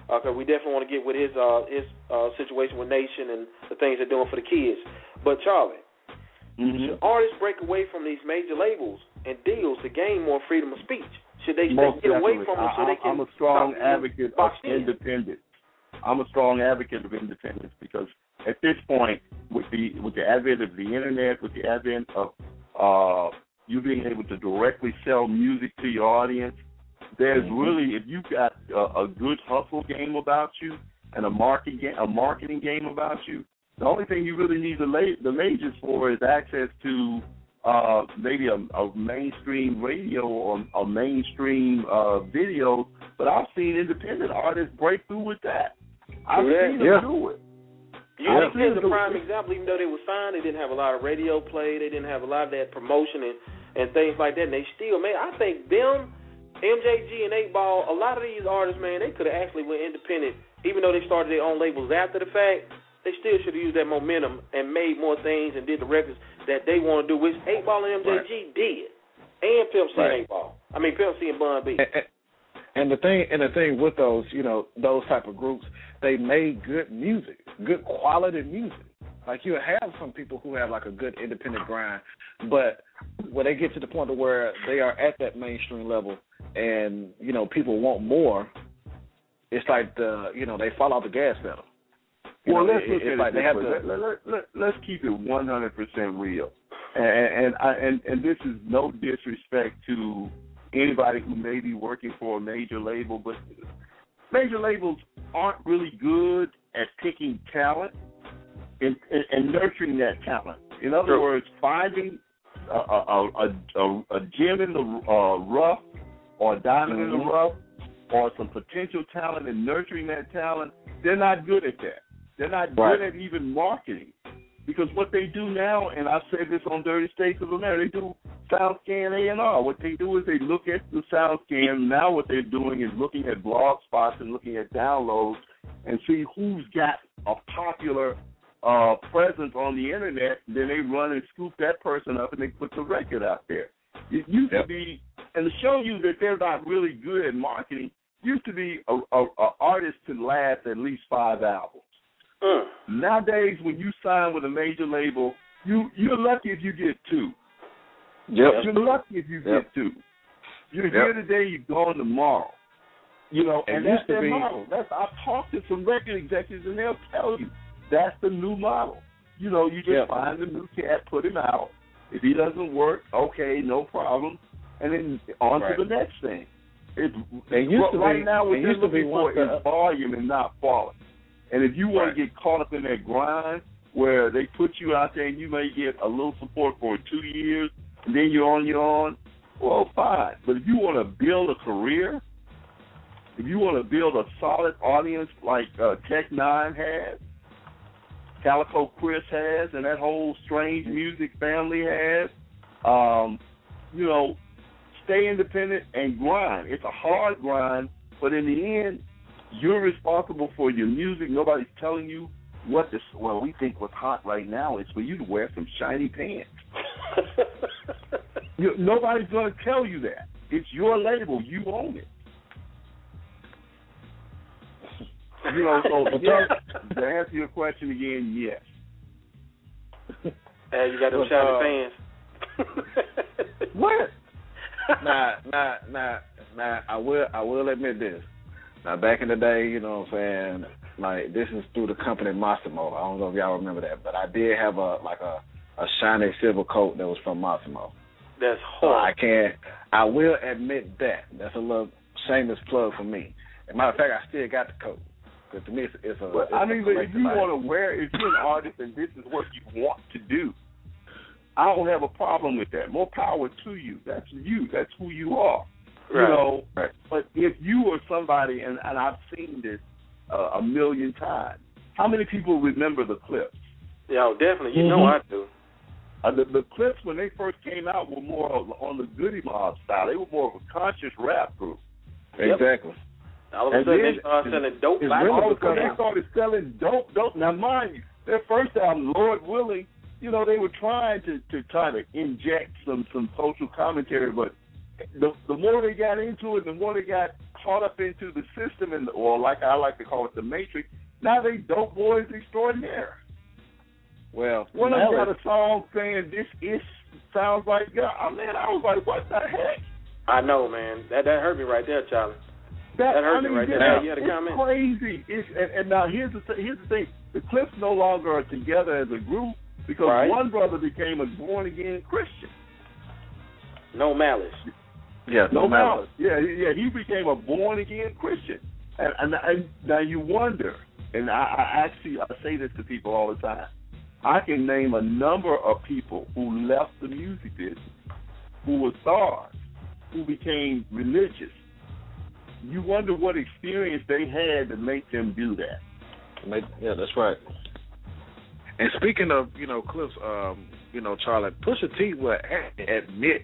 Because we definitely want to get with his uh, his uh, situation with Nation and the things they're doing for the kids. But Charlie, Mm-hmm. should artists break away from these major labels and deals to gain more freedom of speech? Should they Most stay, get away from them so I, they can? I'm a strong advocate of in? independence. I'm a strong advocate of independence because at this point, with the with the advent of the internet, with the advent of uh, you being able to directly sell music to your audience, there's Mm-hmm. really if you've got a, a good hustle game about you and a market game, a marketing game about you, the only thing you really need the la- the majors for is access to uh, maybe a, a mainstream radio or a mainstream uh, video. But I've seen independent artists break through with that. I've that. seen them Yeah. do it. You Yeah. think there's a prime example, even though they were signed, they didn't have a lot of radio play, they didn't have a lot of that promotion and, and things like that, and they still made I think them, MJG and 8 Ball, a lot of these artists, man, they could have actually went independent, even though they started their own labels after the fact, they still should have used that momentum and made more things and did the records that they want to do, which 8 Ball and MJG did. And Pimp C Right. and 8 Ball. I mean Pimp C and Bun B. And, and- and the thing and the thing with those, you know, those type of groups, they made good music, good quality music. Like you have some people who have like a good independent grind, but when they get to the point of where they are at that mainstream level, and you know people want more, it's like the you know they fall off the gas pedal. You well, know, let's it- look at like it this to. Let, let, let, let, let's keep it 100% real. And and, I, and and this is no disrespect to anybody who may be working for a major label, but major labels aren't really good at picking talent and, and, and nurturing that talent. In other True. words, finding a, a, a, a, a gem in the uh, rough or a diamond in the Mhm. rough or some potential talent and nurturing that talent, they're not good at that. They're not Right. good at even marketing. Because what they do now, and I've said this on Dirty States of America, they do SoundScan A and R. What they do is they look at the SoundScan. Now what they're doing is looking at blog spots and looking at downloads and see who's got a popular uh, presence on the internet. Then they run and scoop that person up and they put the record out there. It used Yep. to be, and to show you that they're not really good at marketing, used to be a, a, a artist to last at least five albums. Nowadays, when you sign with a major label, you you're lucky if you get two. Yep. You're lucky if you Yep. get two. You're Yep. here today, you're gone tomorrow. You know, It and used that's to their be- model. That's I've talked to some record executives, and they'll tell you that's the new model. You know, you just Yep. find a new cat, put him out. If he doesn't work, okay, no problem, and then on Right. to the next thing. It, It used to right be- now, what they're looking for is volume and not quality. And if you want Right. to get caught up in that grind where they put you out there and you may get a little support for two years, and then you're on your own, Well, fine. But if you want to build a career, if you want to build a solid audience like uh, Tech N9ne has, Calico Chris has, and that whole strange music family has, um, you know, stay independent and grind. It's a hard grind, but in the end, you're responsible for your music. Nobody's telling you what this. Well, we think what's hot right now is for you to wear some shiny pants. you, nobody's going to tell you that. It's your label. You own it. You know, so <laughs> yes, to answer your question again, yes. Hey, you got them shiny uh, fans. What? nah, nah, nah, nah. I will, I will admit this. Now, back in the day, you know what I'm saying. Like this is through the company Massimo. I don't know if y'all remember that, but I did have a like a a shiny silver coat that was from Massimo. That's So horrible. I can't. I will admit that. That's a little shameless plug for me. As a matter of fact, I still got the coat. Because to me, it's, it's a. But it's I a mean, but if you want to wear, if you're an artist and this is what you want to do, I don't have a problem with that. More power to you. That's you. That's who you are. You Right. know. Right. But if you are somebody, and, and I've seen this uh, a million times, how many people remember the Clipse? Yo, definitely. You know Mhm. I do. Uh, the, the Clipse when they first came out were more of- on the Goodie Mob style. They were more of a conscious rap group. Exactly. All of a And sudden then- they started selling dope. It's like really all they started selling dope, dope. Now, mind you, their first album, Lord Willing, you know, they were trying to to try to inject some some social commentary, but the the more they got into it, the more they got caught up into the system, and or like I like to call it, the matrix. Now they dope boys extraordinaire. Well, One of them got a song saying this is sounds like God. I mean, I was like, what the heck? I know, man. That that hurt me right there, Charlie. That, That hurt I me mean, right there. yeah, You had a it's comment? crazy. It's, and, and now here's the th- here's the thing: the Clipse no longer are together as a group because Right. one brother became a born again Christian. No malice. Yeah, No no matter. malice. Yeah, yeah, he became a born again Christian. And, and, and now you wonder, and I, I actually I say this to people all the time. I can name a number of people who left the music business, who were stars, who became religious. You wonder what experience they had to make them do that. Yeah, that's right. And speaking of, you know, Clipse, um, you know, Charlie, Pusha T will admit,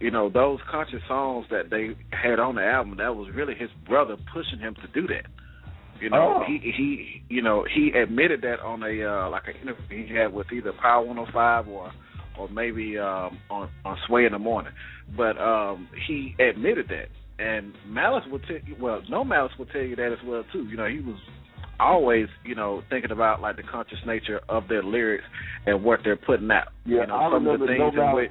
you know, those conscious songs that they had on the album, that was really his brother pushing him to do that. You know, Oh. he he you know, he admitted that on a uh like an interview he had with either Power one oh five or or maybe um on on Sway in the morning. But um he admitted that. And Malice will tell you well, no Malice will tell you that as well too. You know, he was always, you know, thinking about like the conscious nature of their lyrics and what they're putting out. Yeah, you know, I some of remember the no things in doubt which.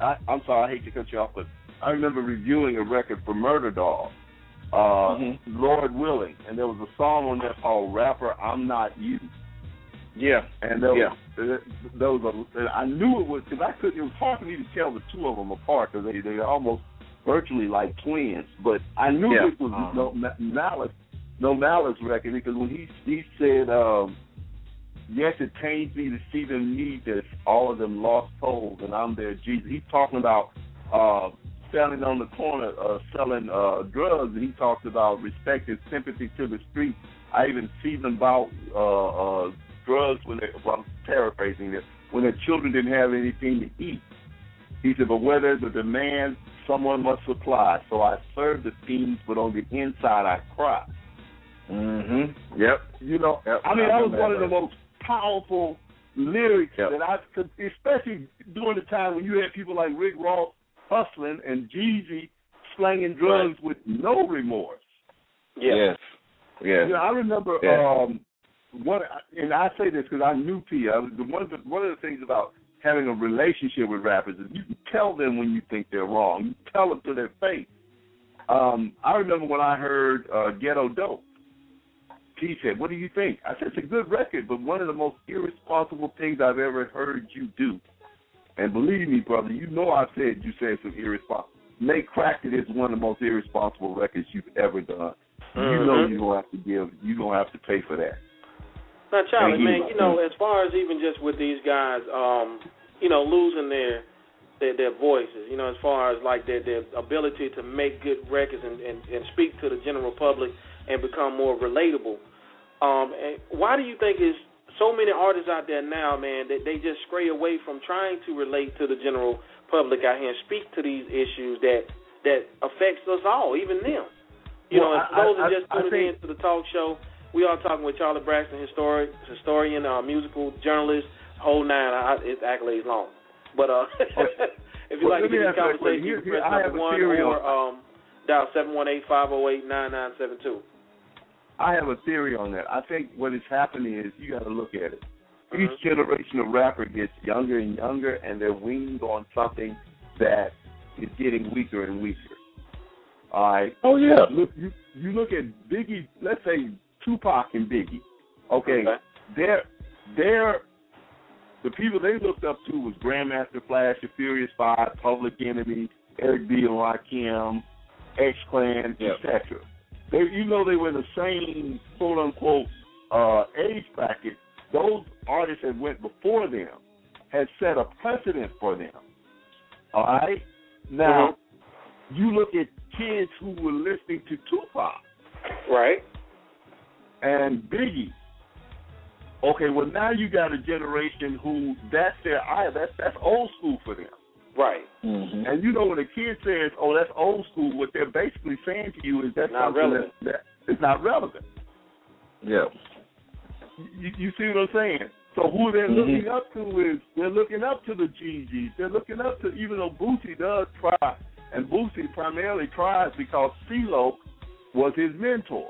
I, I'm sorry, I hate to cut you off, but I remember reviewing a record for Murder Dog, uh, Mm-hmm. Lord Willing, and there was a song on there called "Rapper I'm Not You." Yeah, and there yeah. was, there was a, I knew it was because I couldn't. It was hard for me to tell the two of them apart because they they're almost virtually like twins. But I knew Yeah. this was Uh-huh. no Ma- malice, no malice record because when he he said, um, "Yes, it pains me to see them need this, all of them lost souls, and I'm their Jesus." He's talking about uh, standing on the corner uh, selling uh, drugs, and he talks about respect and sympathy to the street. I even see them about uh, uh, drugs when they. Well, I'm paraphrasing this. When their children didn't have anything to eat. He said, but where there's a demand, someone must supply. So I serve the fiends, but on the inside I cry. Mhm. Yep. You know, Yep. I mean, I that was one of the most powerful lyrics Yep. that I could, especially during the time when you had people like Rick Ross hustling and Jeezy slanging drugs with no remorse. Yes. Yes. You know, I remember Yeah. um, one, and I say this because I knew P. I was the one of the one of the things about having a relationship with rappers is you can tell them when you think they're wrong. You tell them to their face. Um, I remember when I heard uh, Ghetto Dope. P said, "What do you think?" I said, "It's a good record, but one of the most irresponsible things I've ever heard you do." And believe me, brother, you know I said you said some irresponsible. Make Cracked It is one of the most irresponsible records you've ever done. You know you're gonna have to give. You're gonna have to pay for that. Now, Charlie, man, you know, as far as even just with these guys, um, you know, losing their their their voices. You know, as far as like their their ability to make good records and and, and speak to the general public and become more relatable. Um, and why do you think is so many artists out there now, man, that they just stray away from trying to relate to the general public out here and speak to these issues that that affects us all, even them. You Well, know, I- for those that just tuning think- in to the talk show, we are talking with Charlie Braxton, historic, historian, uh, musical journalist, whole nine. I, it's accolades long, but uh, <laughs> if you'd Well, like to get this ask you conversation, you can press number one theory or um, dial seven one eight five zero eight nine nine seven two. I have a theory on that. I think what is happening is you got to look at it. Mm-hmm. Each generation of rapper gets younger and younger, and they're weaned on something that is getting weaker and weaker. All right. Oh, yeah. Look, you you look at Biggie. Let's say Tupac and Biggie. Okay. Okay. They're they're the people they looked up to was Grandmaster Flash, the Furious Five, Public Enemy, Eric B. and Rakim, X Clan, Yep. etc. They, even though they were in the same quote unquote uh, age bracket, those artists that went before them had set a precedent for them. All right. Now, you look at kids who were listening to Tupac Right. and Biggie. Okay, well now you got a generation who that's their eye. That's that's old school for them. Right. Mm-hmm. And you know when a kid says, "Oh, that's old school," what they're basically saying to you is that's Not relevant. That, that is not relevant. Yeah. You, you see what I'm saying? So who they're Mhm. looking up to is they're looking up to the GGs. They're looking up to even though Boosie does try, and Boosie primarily tries because CeeLo was his mentor.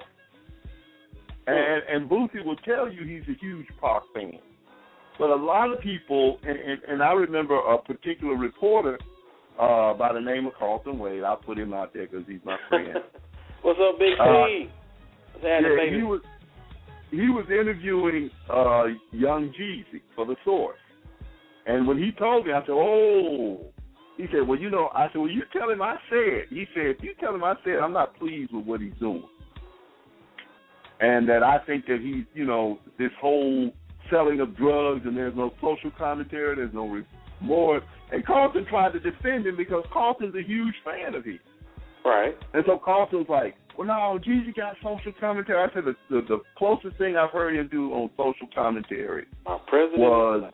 And and Boosie will tell you he's a huge Pac fan. But a lot of people, and, and, and I remember a particular reporter uh, by the name of Carlton Wade. I'll put him out there because he's my friend. <laughs> What's up, Big T? Uh, yeah, he was he was interviewing uh, Young Jeezy for the Source, and when he told me, I said, "Oh." He said, "Well, you know," I said, "Well, you tell him I said." He said, "If you tell him I said I'm not pleased with what he's doing, and that I think that he's, you know, this whole selling of drugs and there's no social commentary, there's no remorse." And Carlton tried to defend him because Carlton's a huge fan of his. Right. And so Carlton was like, well, no, Jeezy got social commentary. I said the, the, the closest thing I've heard him do on social commentary My president was,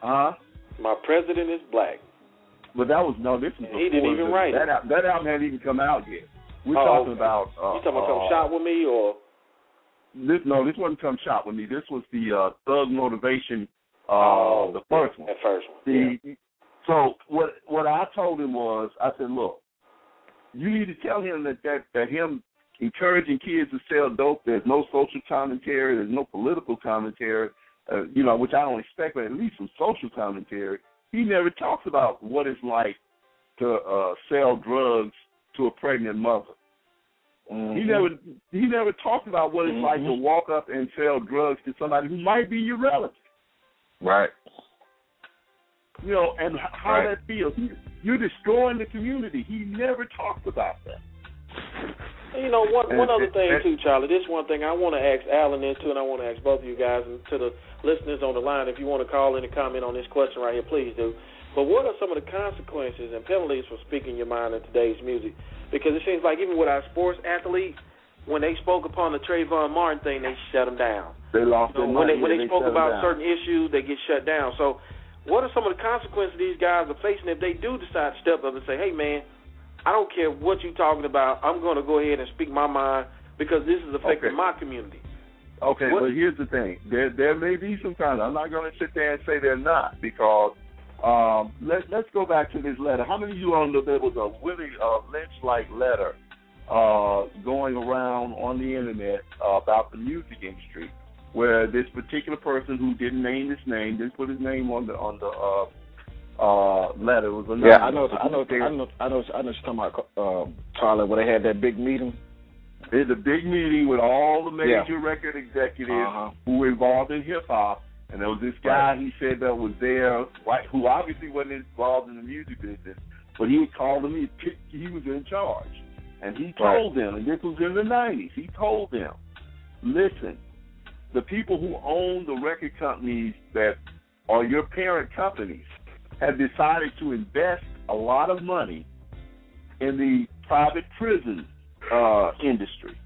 huh? My president is black. But that was no. This was he didn't even the- write it. that. That album hadn't even come out yet. We're Oh, talking okay. about. Uh, you talking about come uh, shop with me or This no, this wasn't come shop with me. This was the uh, Thug Motivation, uh, Oh, the first one. that first one? The, So what what I told him was, I said, look, you need to tell him that that, that him encouraging kids to sell dope. There's no social commentary. There's no political commentary. Uh, you know, which I don't expect, but at least some social commentary. He never talks about what it's like to uh, sell drugs to a pregnant mother. Mm-hmm. He never he never talked about what it's like to Mhm. walk up and sell drugs to somebody who might be your relative. Right. You know, and how Right. that feels. You're destroying the community. He never talks about that. You know, one one other thing too, Charlie. This one thing I want to ask Alan into, and I want to ask both of you guys and to the listeners on the line. If you want to call in and comment on this question right here, please do. But what are some of the consequences and penalties for speaking your mind in today's music? Because it seems like even with our sports athletes, when they spoke upon the Trayvon Martin thing, they shut them down. They lost You know, their when money. they when and they spoke about certain issues, they get shut down. So, what are some of the consequences these guys are facing if they do decide to step up and say, "Hey, man, I don't care what you're talking about. I'm going to go ahead and speak my mind because this is affecting Okay. my community." Okay, What- but here's the thing. There there may be some kind of I'm not gonna sit there and say they're not because um let let's go back to this letter. How many of you all know there was a Willie uh, Lynch like letter uh going around on the internet uh, about the music industry where this particular person who didn't name his name, didn't put his name on the on the uh uh letter was anonymous. Yeah, I know. I know. I know. I know. I know. I know. You're talking about Charlie, where they had that big meeting. It's a big meeting with all the Yeah. major record executives Uh-huh. who were involved in hip hop, and there was this guy he said that was there, right, who obviously wasn't involved in the music business, but he called him. He he was in charge, and he told them, and this was in the '90s. He told them, listen, the people who own the record companies that are your parent companies have decided to invest a lot of money in the private prison uh, industry.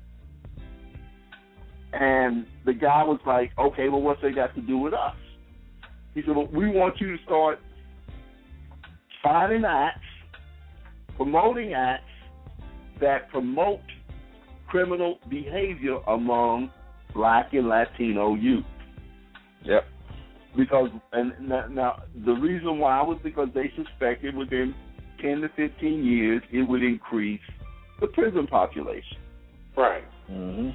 And the guy was like, okay, well, what's they got to do with us? He said, well, we want you to start finding acts, promoting acts that promote criminal behavior among black and Latino youth. Yep. Because and now, now the reason why was because they suspected within ten to fifteen years it would increase the prison population. Right. Mm-hmm.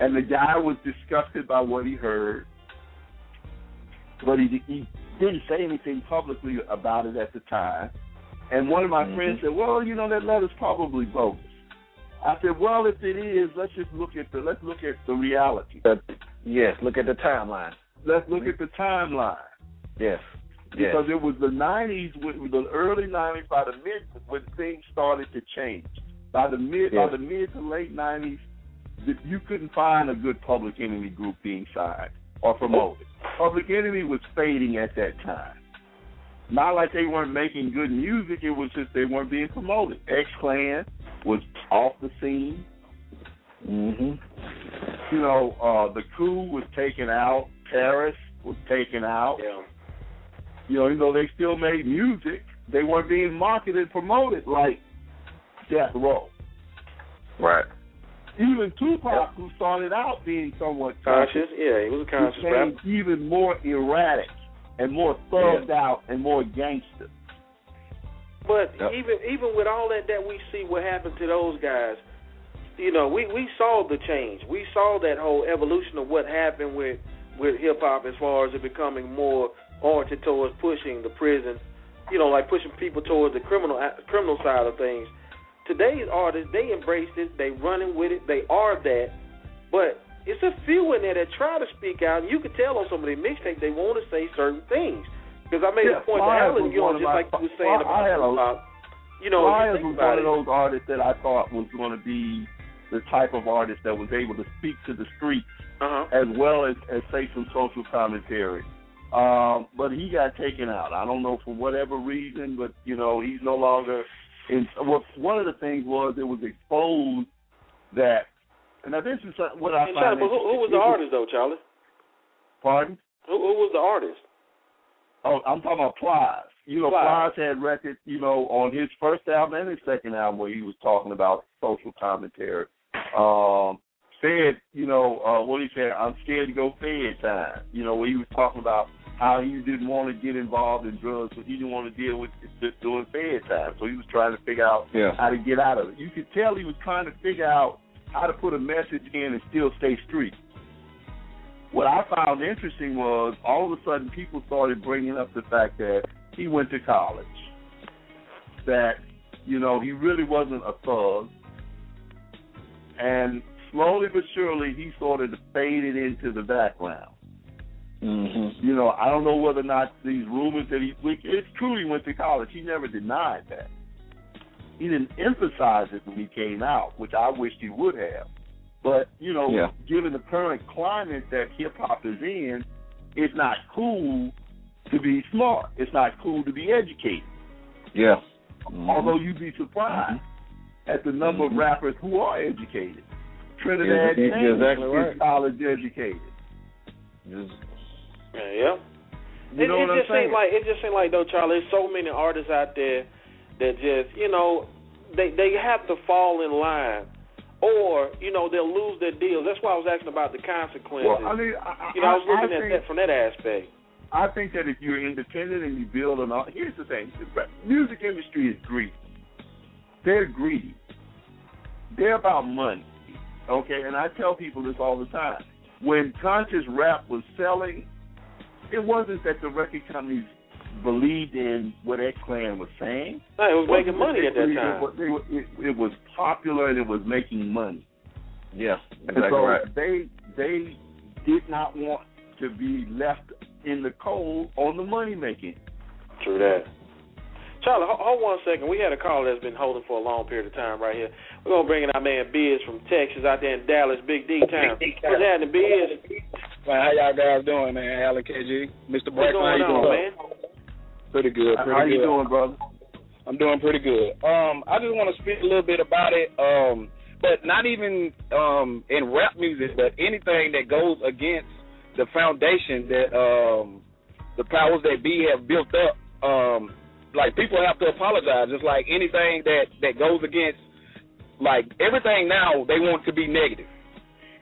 And the guy was disgusted by what he heard, but he, he didn't say anything publicly about it at the time. And one of my Mhm. friends said, "Well, you know that letter's probably bogus." I said, "Well, if it is, let's just look at the let's look at the reality. But yes, look at the timeline. Let's look at the timeline." Yes. Yes. because it was the '90s, with the early '90s, by the mid when things started to change. By the mid, Yes. by the mid to late '90s, th- you couldn't find a good Public Enemy group being signed or promoted. Public Enemy was fading at that time. Not like they weren't making good music; it was just they weren't being promoted. X Clan was off the scene. Mm-hmm. You know, uh, the coup was taken out. Paris was taken out. Yeah. You know, even though they still made music, they weren't being marketed, promoted like Death Row. Right. Even Tupac, who started out being somewhat Conscious. Yeah, he was a conscious became rapper. even more erratic and more thugged out and more gangster. But Yep. even even with all that that we see what happened to those guys, you know, we we saw the change. We saw that whole evolution of what happened with with hip hop as far as it becoming more oriented towards pushing the prison, you know, like pushing people towards the criminal criminal side of things. Today's artists, they embrace it, they running with it, they are that. But it's a few in there that try to speak out, and you can tell on some of their mixtapes they want to say certain things. Because I made Yeah, a point to Alan was Young, just like you were saying Well, I had about a- hop. You know, you Flyers was about one it, of those artists that I thought was going to be the type of artist that was able to speak to the streets Uh-huh. as well as, as say some social commentary. Um, but he got taken out. I don't know for whatever reason, but you know he's no longer. In, well, one of the things was it was exposed that, and now this is what I And find. Charlie, but who, who was the artist though, Charlie? Pardon? Who, who was the artist? Oh, I'm talking about Plies. You know, Plies. Plies had records, you know, on his first album and his second album where he was talking about social commentary. Um, Fed, you know, uh, what he said, I'm scared to go Fed time. You know, where he was talking about how he didn't want to get involved in drugs, but he didn't want to deal with just doing Fed time. So he was trying to figure out Yeah. how to get out of it. You could tell he was trying to figure out how to put a message in and still stay street. What I found interesting was all of a sudden people started bringing up the fact that he went to college, that you know he really wasn't a thug, and slowly but surely he sort of faded into the background. Mm-hmm. You know, I don't know whether or not these rumors that he it's true he went to college. He never denied that. He didn't emphasize it when he came out, which I wished he would have. But you know, Yeah. given the current climate that hip hop is in, it's not cool to be smart. It's not cool to be educated. Yeah. Mhm. Although you'd be surprised at the number of Mhm. rappers who are educated. Trinidad Yeah, James exactly is college educated. Just- Yeah. You it, know it what I'm just saying? seems like it just seems like though, Charlie. There's so many artists out there that just you know they they have to fall in line, or you know they'll lose their deals. That's why I was asking about the consequences. Well, I mean, I, you know, I was looking I at think, that from that aspect. I think that if you're independent and you build an art, here's the thing: the music industry is greedy. They're greedy. They're about money. Okay, and I tell people this all the time. When conscious rap was selling, it wasn't that the record companies believed in what X Clan was saying. No, it was making Wasn't money they at that believed time. what they It, it was popular and it was making money. Yeah. And Exactly so right. they they did not want to be left in the cold on the money making. True that. Charlie, hold, hold one second. We had a call that's been holding for a long period of time right here. We're gonna bring in our man Biz from Texas out there in Dallas, Big D town. What's happening, Biz? Man, how y'all guys doing, man? Alan KG, Mr. What's Black, how going you on, doing? man? Pretty good. Pretty How you doing, brother? I'm doing pretty good. Um, I just want to speak a little bit about it. Um, but not even um in rap music, but anything that goes against the foundation that um the powers that be have built up. Um, like people have to apologize. It's like anything that that goes against like everything now they want to be negative.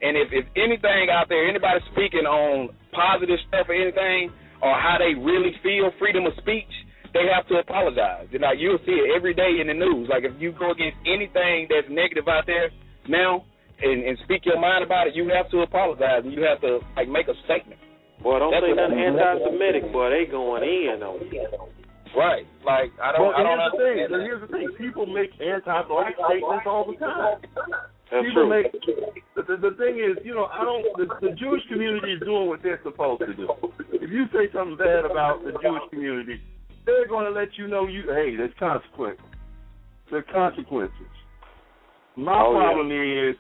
And if if anything out there, anybody speaking on positive stuff or anything, or how they really feel, freedom of speech, they have to apologize. You know, you'll see it every day in the news. Like if you go against anything that's negative out there now and, and speak your mind about it, you have to apologize and you have to like make a statement. Boy, don't That's say nothing anti-Semitic, boy. They going in on it. Right. Like I don't. Well, I don't here's the thing. Here's the thing. People make anti-black statements all the time. That's People true. make the, the, thing is, you know, I don't. The, the Jewish community is doing what they're supposed to do. If you say something bad about the Jewish community, they're going to let you know you. Hey, there's consequences. There's consequences. My Oh, yeah. problem is,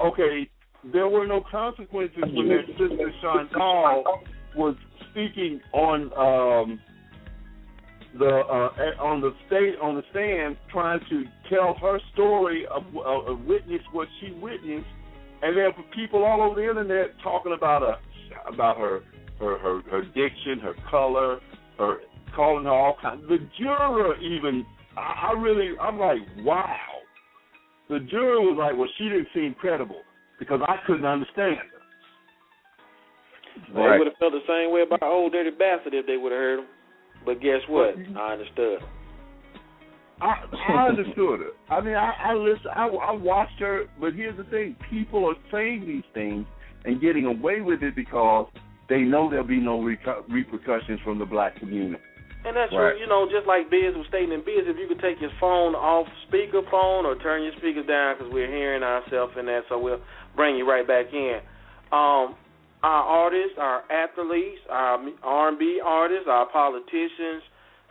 okay, there were no consequences when their sister Jeantel was speaking on um the uh on the state on the stand trying to tell her story of uh, witness what she witnessed. And there were people all over the internet talking about her about her her her, her diction her color her calling her all kinds the juror even I, I really I'm like wow. The juror was like well she didn't seem credible because I couldn't understand her. They would have felt the same way about old dirty bastard if they would have heard him. But guess what? I understood. I, I understood her. I mean, I, I listen. I, I watched her, but here's the thing: people are saying these things and getting away with it because they know there'll be no reco- repercussions from the black community. And that's Right. true. You know, just like Biz was stating in Biz, if you could take your phone off speakerphone or turn your speakers down because we're hearing ourselves in that, so we'll bring you right back in. Um, our artists, our athletes, our R&B artists, our politicians,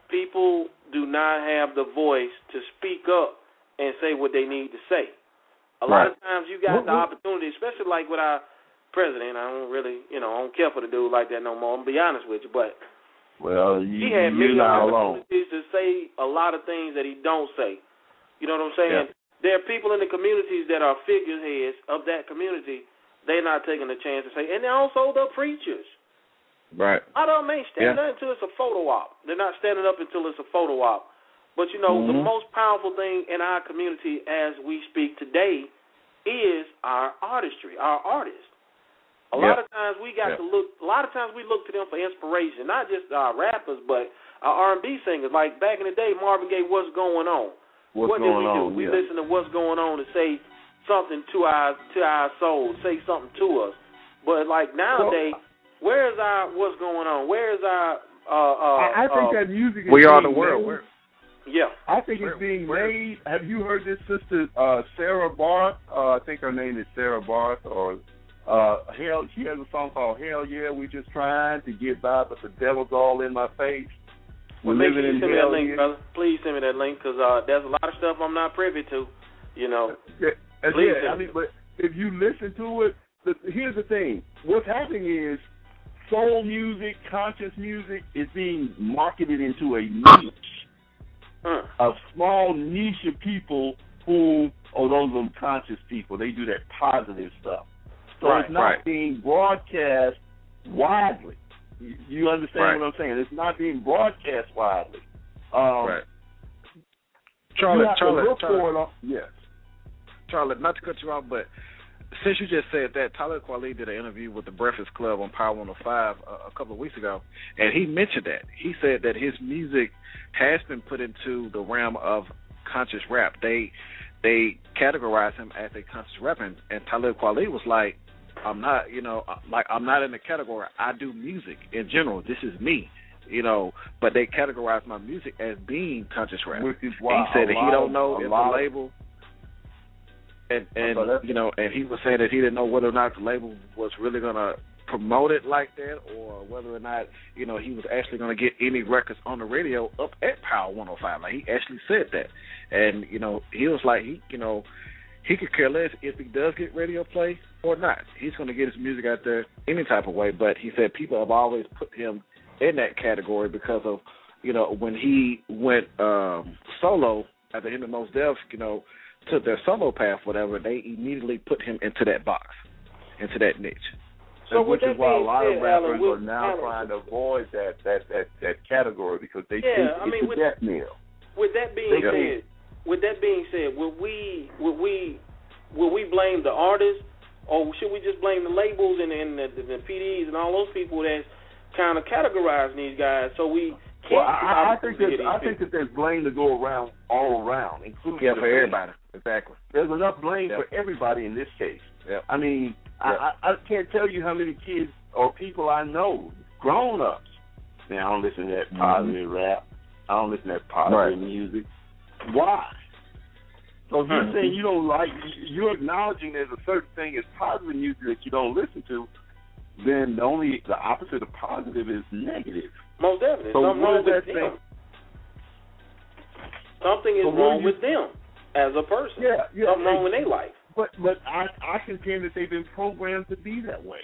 people do not have the voice to speak up and say what they need to say. A lot Right. of times you got the opportunity, especially like with our president. I don't really, you know, I don't care for the dude like that no more. I'm gonna be honest with you, but Well, you, he had many not alone. opportunities to say a lot of things that he don't say. You know what I'm saying? Yeah. There are people in the communities that are figureheads of that community. They're not taking the chance to say, and also the preachers. Right. I don't mean stand Yeah. up until it's a photo op. They're not standing up until it's a photo op. But you know, the Mhm. most powerful thing in our community as we speak today is our artistry, our artists. A lot of times we got Yeah. to look. A lot of times we look to them for inspiration, not just our rappers, but our R&B singers. Like back in the day, Marvin Gaye, "What's Going On?" What's what going did we on? do? We yeah. listen to "What's Going On" to say something to our to our soul, say something to us. But like nowadays, where is our "What's Going On"? Where is our uh, uh, I, I think uh, that music is We are being the world. made- yeah. I think it's being made. Have you heard this sister uh, Sarah Barth? Uh, I think her name is Sarah Barth. Or uh, hell, she has a song called "Hell Yeah, We Just Trying to Get By, but the Devil's All in My Face." We're Well, living sure in send me that link, here. brother. Please send me that link because uh, there's a lot of stuff I'm not privy to. You know. Yeah, and Please yeah, do. I mean, but if you listen to it, the, here's the thing: what's happening is soul music, conscious music, is being marketed into a niche, a small niche of people who, oh, those are conscious people. They do that positive stuff. So Right, it's not right. being broadcast widely. You, you understand Right. what I'm saying? It's not being broadcast widely. Um, Right. you Charlotte, have to look for it on- yes. Charlotte, not to cut you off, but since you just said that, Talib Kweli did an interview with the Breakfast Club on Power 105 a, uh, a couple of weeks ago, and he mentioned that. He said that his music has been put into the realm of conscious rap. They they categorize him as a conscious rapper, and, and Talib Kweli was like, "I'm not, you know, uh, like I'm not in the category. I do music in general. This is me." You know, but they categorize my music as being conscious rap. Which is why he said that he don't of- know a if the of- label and and you know, and he was saying that he didn't know whether or not the label was really gonna promote it like that, or whether or not you know he was actually gonna get any records on the radio up at Power 105. Like he actually said that, and you know he was like he you know he could care less if he does get radio play or not. He's gonna get his music out there any type of way. But he said people have always put him in that category because of you know, when he went um solo after him and Mos Def, you know, took their solo path, whatever, they immediately put him into that box, into that niche. So which is why a lot of rappers Alan, are now Alan- trying to avoid that that that that category because they Yeah, think I it's mean, a death knell. With that being Yeah. said, with that being said, would we would we would we blame the artist or should we just blame the labels and, and the, the, the PDs and all those people that's kind of categorizing these guys so we Well, I, I think that I think that there's blame to go around all around, including Yeah, for fans. everybody. Exactly. There's enough blame Yep. for everybody in this case. Yep. I mean, Yep. I, I can't tell you how many kids or people I know, grown ups. Now I don't listen to that Mm-hmm. positive rap. I don't listen to that positive Right. music. Why? So if you're Mhm. saying you don't like, you're acknowledging there's a certain thing as positive music that you don't listen to, then the only the opposite of positive is negative. Most definitely. So Something what wrong with them. say? Something is So wrong you- with them as a person. Yeah, yeah. Something wrong in their life. But but I I contend that they've been programmed to be that way.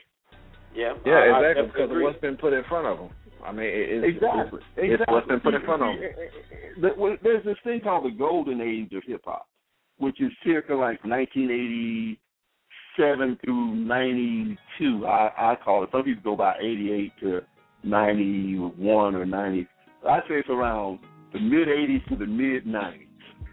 Yeah. Yeah, I- I exactly. definitely Because of what's been put in front of them. I mean, it, it's, Exactly. It's, it's exactly. what's been put in front of <laughs> them. There's this thing called the golden age of hip hop, which is circa like 1987 through 92. I, I call it. Some people go by 88 to 91 or 90. I'd say it's around the mid 80s to the mid 90s.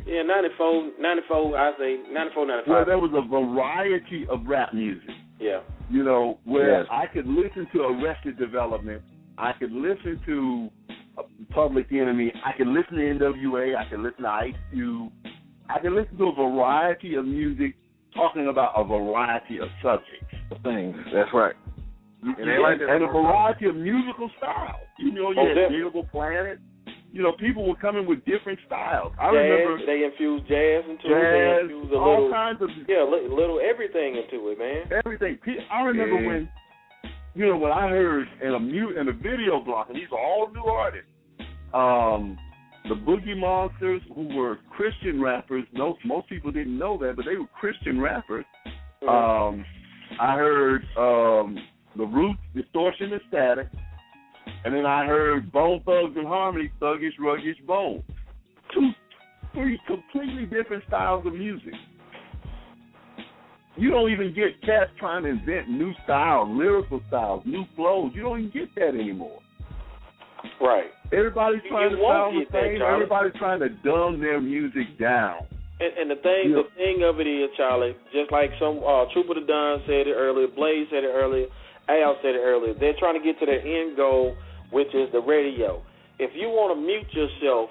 Yeah, 94, 94, I say 94, 95. Where there was a variety of rap music. yeah. you know, where Yes. I could listen to Arrested Development, I could listen to uh, Public Enemy, I could listen to NWA, I could listen to Ice Cube, I could listen to a variety of music talking about a variety of subjects. Things. That's right. And, they like and a variety of musical styles. You know, you Oh, had. Beautiful Planet. You know, people were coming with different styles. I jazz, remember they infused jazz into it. They jazz, infuse a all little, kinds of yeah, li- little everything into it, man. everything. I remember Yeah. when, you know, what I heard in a mute in a video block, and these are all new artists. Um, the Boogie Monsters, who were Christian rappers. No, most people didn't know that, but they were Christian rappers. Mm-hmm. Um, I heard um, the Roots, Distortion and Static, and then I heard Bone Thugs-n-Harmony, Thuggish, Ruggish, Bone. Two, three completely different styles of music. You don't even get cats trying to invent new styles, lyrical styles, new flows. You don't even get that anymore. Right. Everybody's trying you to sound the get that, same. Everybody's trying to dumb their music down. And, and the thing, Yeah. the thing of it is, Charlie, just like some uh, Trooper the Don said it earlier, Blaze said it earlier, Al said it earlier. They're trying to get to their end goal, which is the radio. If you want to mute yourself,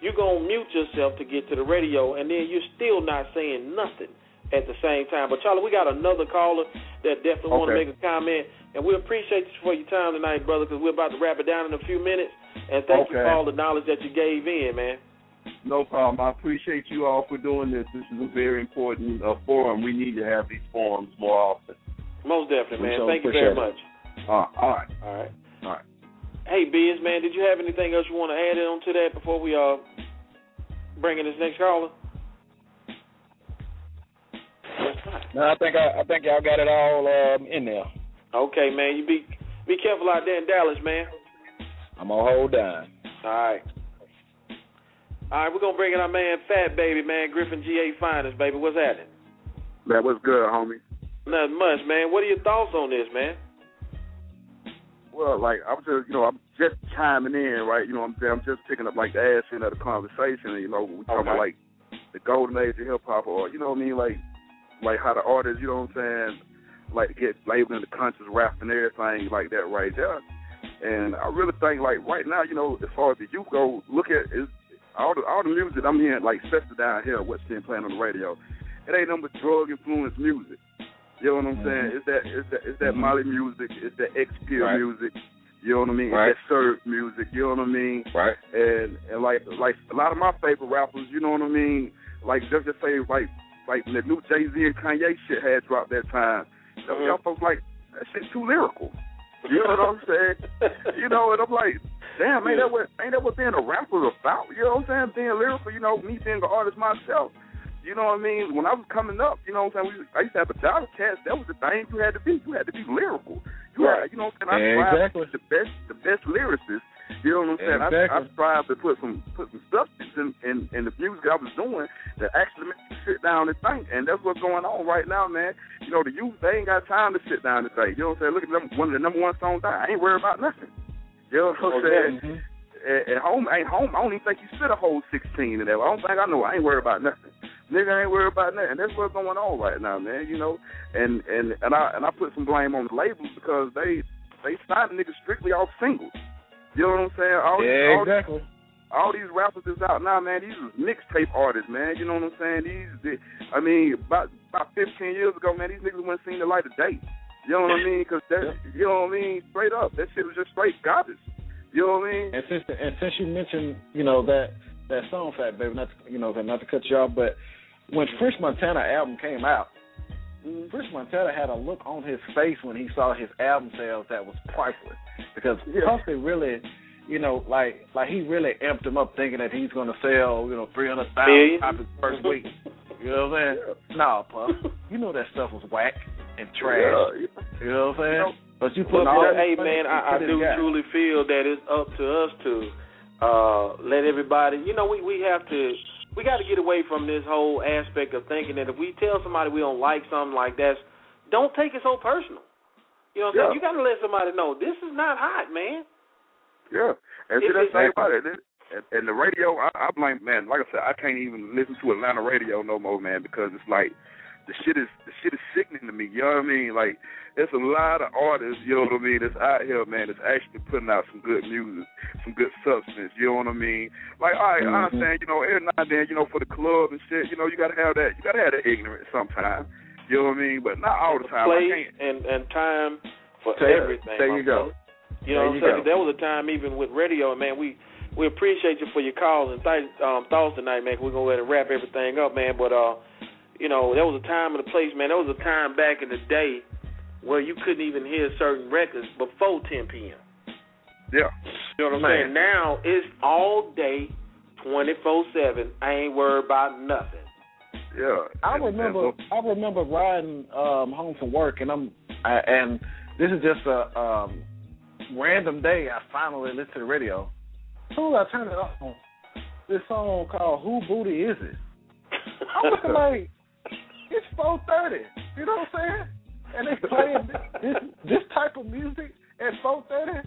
you're gonna mute yourself to get to the radio, and then you're still not saying nothing at the same time. But Charlie, we got another caller that definitely want to make a comment, and we appreciate you for your time tonight, brother, because we're about to wrap it down in a few minutes. And thank you for all the knowledge that you gave in, man. No problem. I appreciate you all for doing this. This is a very important uh, forum. We need to have these forums more often. Most definitely, man. sure Thank you very appreciate much. Uh, all right. All right. All right. Hey, Biz, man, did you have anything else you want to add on to that before we uh bring in this next caller? No, I think I, I think y'all got it all um, in there. Okay, man. You be be careful out there in Dallas, man. I'm gonna hold down. All right. All right, we're gonna bring in our man Fat Baby, man, Griffin GA Finest, baby. What's happening? That was good, homie. Nothing much, man. What are your thoughts on this, man? Well, like I'm just, you know, I'm just chiming in, right? You know, what I'm saying I'm just picking up like the ass end of the conversation. You know, we talking about like the golden age of hip hop, or you know what I mean, like, like how the artists, you know what I'm saying, like get labeled in the conscious rap and everything like that, right there. And I really think like right now, you know, as far as the youth go, look at is all the all the music I'm hearing, like especially down here, what's being playing on the radio. It ain't nothing but drug influenced music. You know what I'm saying? It's that it's that it's that Molly music, it's that X Pure Right. music. You know what I mean? Right. It's that Serve music. You know what I mean? Right. And and like like a lot of my favorite rappers, you know what I mean? Like just to say like like the new Jay Z and Kanye shit had dropped that time. Y'all- Mhm. Y'all folks like that shit too lyrical. You know what I'm saying? you know, and I'm like, damn, ain't that what ain't that what being a rapper about? You know what I'm saying? Being lyrical, you know, me being an artist myself. You know what I mean? When I was coming up, you know what I'm saying? We, I used to have a job cast. That was the thing you had to be. You had to be lyrical. You Right. had, you know what I'm saying? I Yeah, tried exactly. the best, the best lyricists You know what I'm saying? Exactly. I, I strive to put some put some substance in, in in the music I was doing that actually make you sit down and think, and that's what's going on right now, man. You know, the youth they ain't got time to sit down and think. You know what I'm saying? Look at them, one of the number one songs. I ain't worried about nothing. You know what I'm oh, saying? Mm-hmm. At, at home, ain't home. I don't even think you sit a whole 16 in there. I don't think I know. I ain't worried about nothing. Nigga ain't worried about nothing. That's what's going on right now, man. You know, and and and I and I put some blame on the labels because they they signed niggas strictly off singles. You know what I'm saying? All Yeah, these, all, exactly. all these rappers that's out now, man. These are mixtape artists, man. You know what I'm saying? These, they, I mean, about about 15 years ago, man, these niggas wouldn't seen the light of day. You know what I mean? Because that, you know what I mean? Straight up, that shit was just straight garbage. You know what I mean? And since and since you mentioned, you know that that song, Fat Baby, not to, you know not to cut you off, but when French Montana album came out, mm-hmm. French Montana had a look on his face when he saw his album sales that was priceless because Puffy really, you know, like like he really amped him up thinking that he's going to sell, you know, three hundred thousand copies first week. You know what I'm saying? No, Puff, you know that stuff was whack and trash. You know what I'm saying? But you put Well, all hey man, I, I do guy. truly feel that it's up to us to uh let everybody. You know, we we have to. We got to get away from this whole aspect of thinking that if we tell somebody we don't like something like that, don't take it so personal. You know what I'm Yeah. saying? You got to let somebody know this is not hot, man. Yeah, and see that's the about it. and the radio, I, I blame man. Like I said, I can't even listen to Atlanta radio no more, man, because it's like the shit is the shit is sickening to me. You know what I mean? Like there's a lot of artists, you know what I mean, that's out here, man, that's actually putting out some good music, some good substance. You know what I mean? Like, all right, I Mhm. understand. You know, every now and then, you know, for the club and shit, you know, you gotta have that. You gotta have that ignorance sometimes. You know what I mean? But not all the time. I Place can't. and and time for There- everything. there you go. brother. You know There what I'm saying? go. There was a time even with radio, man. We we appreciate you for your calls and th- um, thoughts tonight, man. We're gonna let it wrap everything up, man. But uh, you know, there was a time and a place, man. There was a time back in the day where you couldn't even hear certain records before 10 p.m. Yeah. You know what I'm Man. saying? Now it's all day, 24/7. I ain't worried about nothing. Yeah. I And- and remember so- I remember riding um home from work and I'm I, and this is just a um random day I finally listened to the radio. As soon as I turned it on, this song called Who Booty Is It? <laughs> I'm looking like it's four thirty. You know what I'm saying? And they playing this this type of music at four thirty.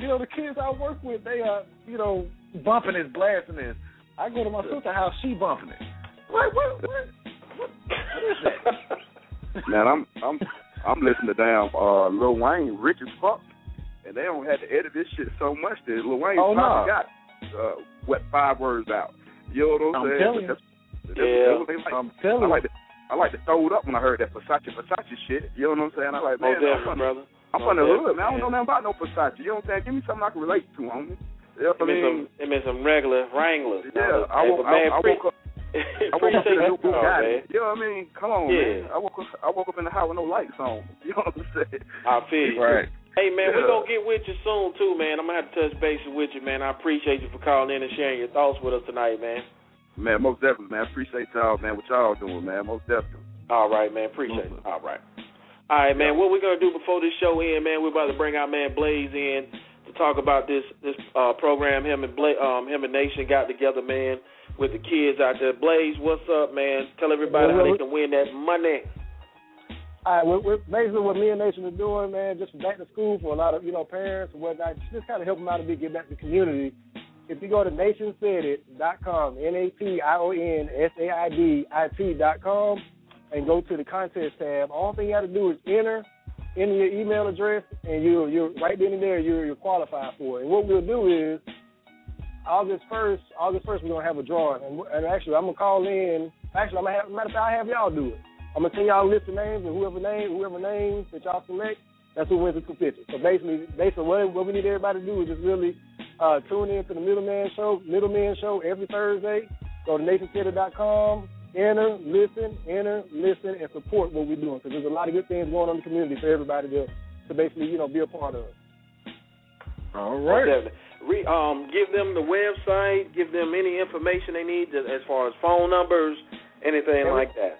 You know, the kids I work with, they are, you know, bumping this, blasting this. I go to my sister's house, she bumping it. Like what what what, what is that? <laughs> Man, I'm I'm I'm listening to damn uh Lil Wayne, rich as fuck, and they don't have to edit this shit so much that Lil Wayne Oh, probably no. got uh what five words out. You know what I'm, I'm saying? telling you. That's, that's, Yeah. that's what they like. I'm telling I like I like to throw it up when I heard that Versace Versace shit. You know what I'm saying? I like man, Most I'm from, brother. I'm Most from the hood, man. I don't know nothing about no Versace. You know what I'm saying? Give me something I can relate to, homie. You know what I It mean some, mean? it mean some regular Wranglers. Yeah, I woke, but man, I, I pre- woke up. <laughs> I woke up in appreciate a the new Bugatti. man. You know what I mean? Come on, Yeah. man. I woke up. I woke up in the house with no lights on. <laughs> You know what I'm saying? I feel you. Right. Hey man, we're gonna get with you soon too, man. I'm gonna have to touch bases with you, man. I appreciate you for calling in and sharing your thoughts with us tonight, man. Man, most definitely, man. Appreciate y'all, man. What y'all doing, man? Most definitely. All right, man. Appreciate it. All right. All right, man. What we're gonna do before this show end, man? We're about to bring our man Blaze in to talk about this this uh, program. Him and Bla- um him and Nation got together, man, with the kids out there. Blaze, what's up, man? Tell everybody how they can win that money. All right, we're basically what me and Nation are doing, man, just back to school for a lot of you know parents and whatnot, just kind of help them out a bit, get back to the community. If you go to nationsaidit.com, n a t i o n s a i d i t dot com, and go to the contest tab, all thing you got to do is enter, in your email address, and you you're right then and there you're you're qualified for it. And what we'll do is August first, August first, we're gonna have a drawing, and, and actually, I'm gonna call in. Actually, I'm gonna have, matter of fact, I have y'all do it. I'm gonna send y'all a list of names, and whoever name, whoever names that y'all select, that's who wins the two fifty. So basically, basically, what, what we need everybody to do is just really uh, tune in to the Middleman Show, Middleman Show every Thursday. Go to nationsaidit.com, enter, listen, enter, listen, and support what we're doing because there's a lot of good things going on in the community for everybody to to basically, you know, be a part of. All right. Definitely. Re, um, give them the website. Give them any information they need to, as far as phone numbers, anything Every- like that.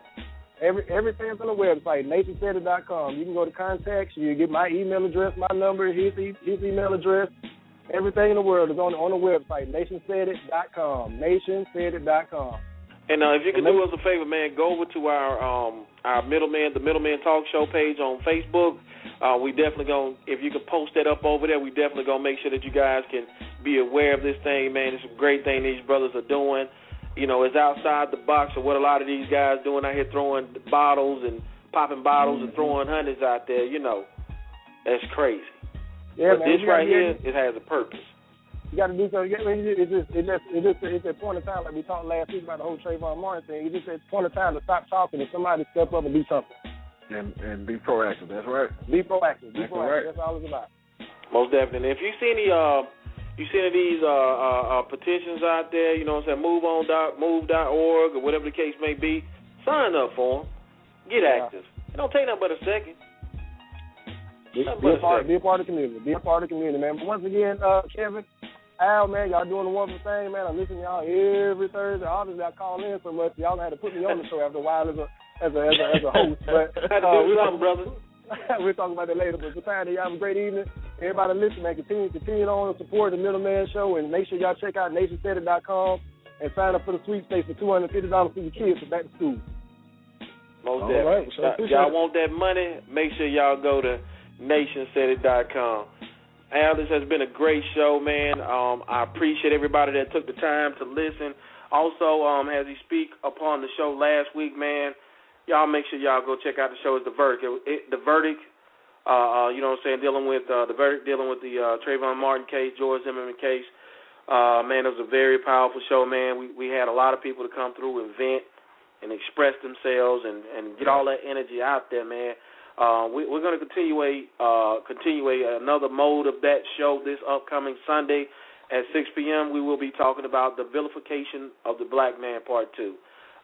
Every everything's on the website, nationsaidit.com. You can go to contacts. You get my email address, my number, his his email address, Everything in the world is on on the website, nationsaidit.com. Nationsaidit.com. And uh, if you could do us a favor, man, go over to our um our middleman, the middleman talk show page on Facebook. Uh, we definitely gonna if you could post that up over there, we definitely gonna make sure that you guys can be aware of this thing, man. It's a great thing these brothers are doing. You know, it's outside the box of what a lot of these guys doing out here throwing bottles and popping bottles mm-hmm. and throwing hundreds out there. You know, that's crazy. Yeah, but man, this right here, it has a purpose. You got to do something. It's just, it's just, it's just, it's a point of time. Like we talked last week about the whole Trayvon Martin thing. It's just a point of time to stop talking and somebody step up and do something. And and be proactive. That's right. Be proactive. Be That's proactive. right. That's all it's about. Most definitely. If you see any uh you see any of these uh, uh, uh petitions out there, you know what I'm saying, move on dot move dot org or whatever the case may be, sign up for them. Get Yeah. active. It don't take nothing but a second. Be, be a part, be a part of the community. Be a part of the community, man. But once again, uh, Kevin, Al, man, y'all doing a wonderful thing, man. I listen to y'all every Thursday. Obviously, I call in so much, y'all had to put me on the show after a while as a as a as a, as a host. But <laughs> uh, we're something, brother. <laughs> we'll talk about that later. But for time, y'all have a great evening. Everybody listen, man. Continue continue on and support the Middleman Show, and make sure y'all check out nationsaidit.com and sign up for the sweepstakes for two hundred fifty dollars for your kids for back to school. Most All definitely. right, so Y'all- y'all want that money? Make sure y'all go to nationsaidit.com. Al, this has been a great show, man. Um, I appreciate everybody that took the time to listen. Also, um, as he speak upon the show last week, man, y'all make sure y'all go check out the show. It's the verdict. It, it, the verdict. Uh, uh, you know what I'm saying? Dealing with uh, the verdict, dealing with the uh, Trayvon Martin case, George Zimmerman case. Uh, man, it was a very powerful show, man. We we had a lot of people to come through and vent and express themselves and and get all that energy out there, man. Uh, we, we're going to continue a uh, continue another mode of that show this upcoming Sunday at 6 p.m. We will be talking about the vilification of the black man, part two.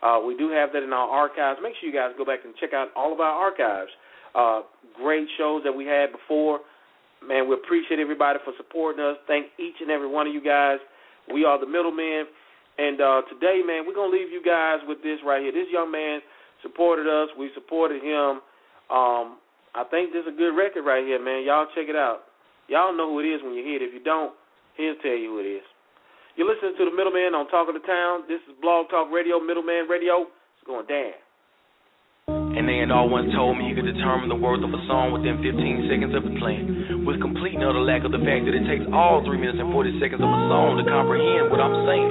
Uh, we do have that in our archives. Make sure you guys go back and check out all of our archives. Uh, great shows that we had before. Man, we appreciate everybody for supporting us. Thank each and every one of you guys. We are the middlemen. And uh, today, man, we're going to leave you guys with this right here. This young man supported us. We supported him. Um, I think this is a good record right here, man. Y'all check it out. Y'all know who it is when you hear it. If you don't, he'll tell you who it is. You're listening to the Middleman on Talk of the Town. This is Blog Talk Radio, Middleman Radio. It's going down. And they had all once told me you could determine the worth of a song within 15 seconds of it playing. With complete and utter lack of the fact that it takes all 3 minutes and 40 seconds of a song to comprehend what I'm saying.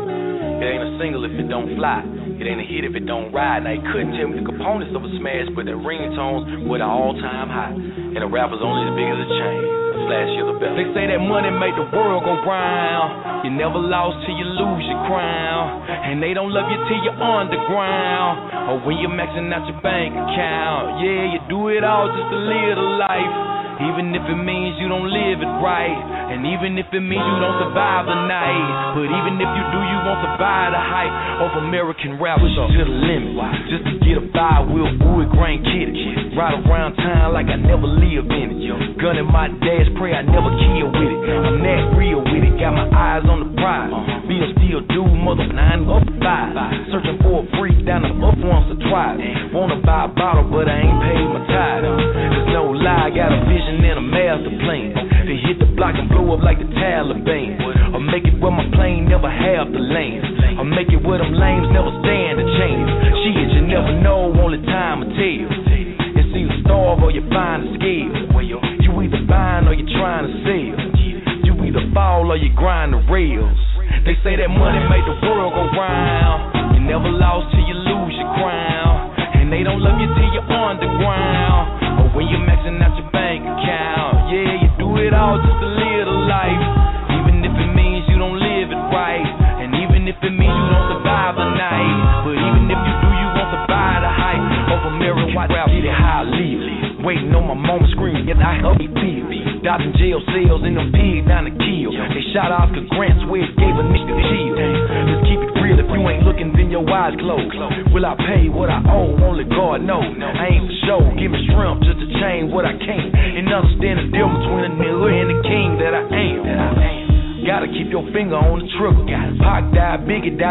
It ain't a single if it don't fly. It ain't a hit if it don't ride. Now, you couldn't tell me the components of a smash, but the ringtones were the all-time high. And the rapper's only as big as a chain. The flashier the. They say that money make the world go round. You never lost till you lose your crown. And they don't love you till you're underground. Or when you're maxing out your bank account. Yeah, you do it all just to live the life. Even if it means you don't live it right. And even if it means you don't survive the night. But even if you do, you won't survive the hype of American rap. Push to the limit. Just to get a five wheel wood grain kitty. Ride around town like I never lived in it. Gun in my dash, pray I never kill with it. I'm that real with it. Got my eyes on the prize. Being steel dude, mother nine up five. Searching for a freak down the up once or twice. Wanna buy a bottle, but I ain't paid my tithe. There's no lie,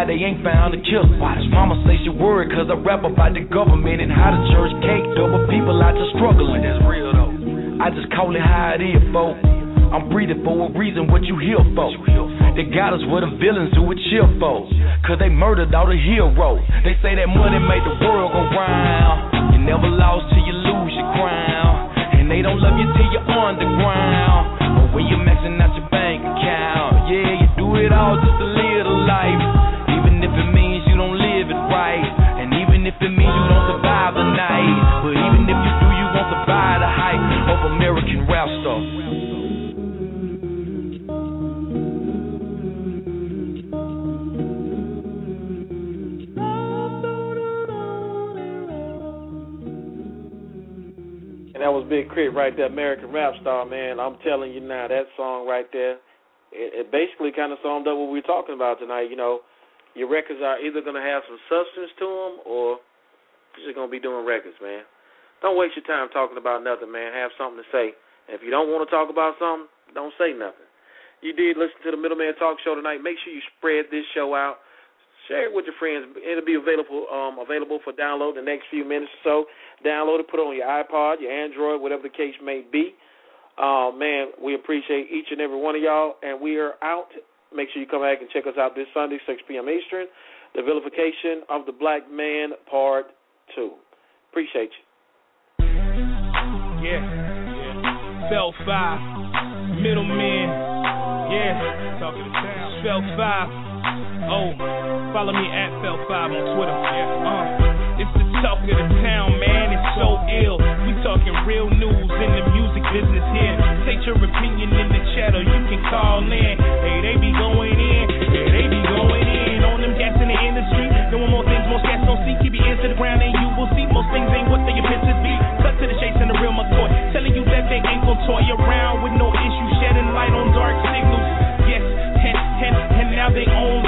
they ain't found a killer. Mama say she worried cause I rap about the government and how the church caked up, but people out just struggling. That's real though. I just call it how it is, folk. I'm breathing for a reason, what you here for? They got us where the villains who would chill for. Cause they murdered all the heroes. They say that money made the world go round. You never lost till you lose your crown. And they don't love you till you're underground. But when you're maxing out your bank account, yeah, you do it all just to live the life. Crit right there, American Rap Star, man. I'm telling you now, that song right there, it, it basically kind of summed up what we were talking about tonight. You know, your records are either going to have some substance to them or you're just going to be doing records, man. Don't waste your time talking about nothing, man. Have something to say. And if you don't want to talk about something, don't say nothing. You did listen to the Middleman Talk Show tonight. Make sure you spread this show out. Share it with your friends. It'll be available um, available for download the next few minutes or so. Download it, put it on your iPod, your Android, whatever the case may be. Uh, man, we appreciate each and every one of y'all, and we are out. Make sure you come back and check us out this Sunday, 6 p.m. Eastern. The Vilification of the Black Man, Part 2. Appreciate you. Yeah. Spell 5, middleman. Yeah. Talking to town. 5 over. Follow me at Fell5 on Twitter. Yeah, uh, it's the talk of the town, man. It's so ill. We talking real news in the music business here. Take your opinion in the chat or you can call in. Hey, they be going in. Yeah, they be going in on them cats in the industry. Doing more things most cats don't see. Keep your ears to the ground and you will see most things ain't what they appear to be. Cut to the chase and the real McCoy. Telling you that they ain't gon' toy around with no issue. Shedding light on dark signals. Yes, hence, hence, and now they own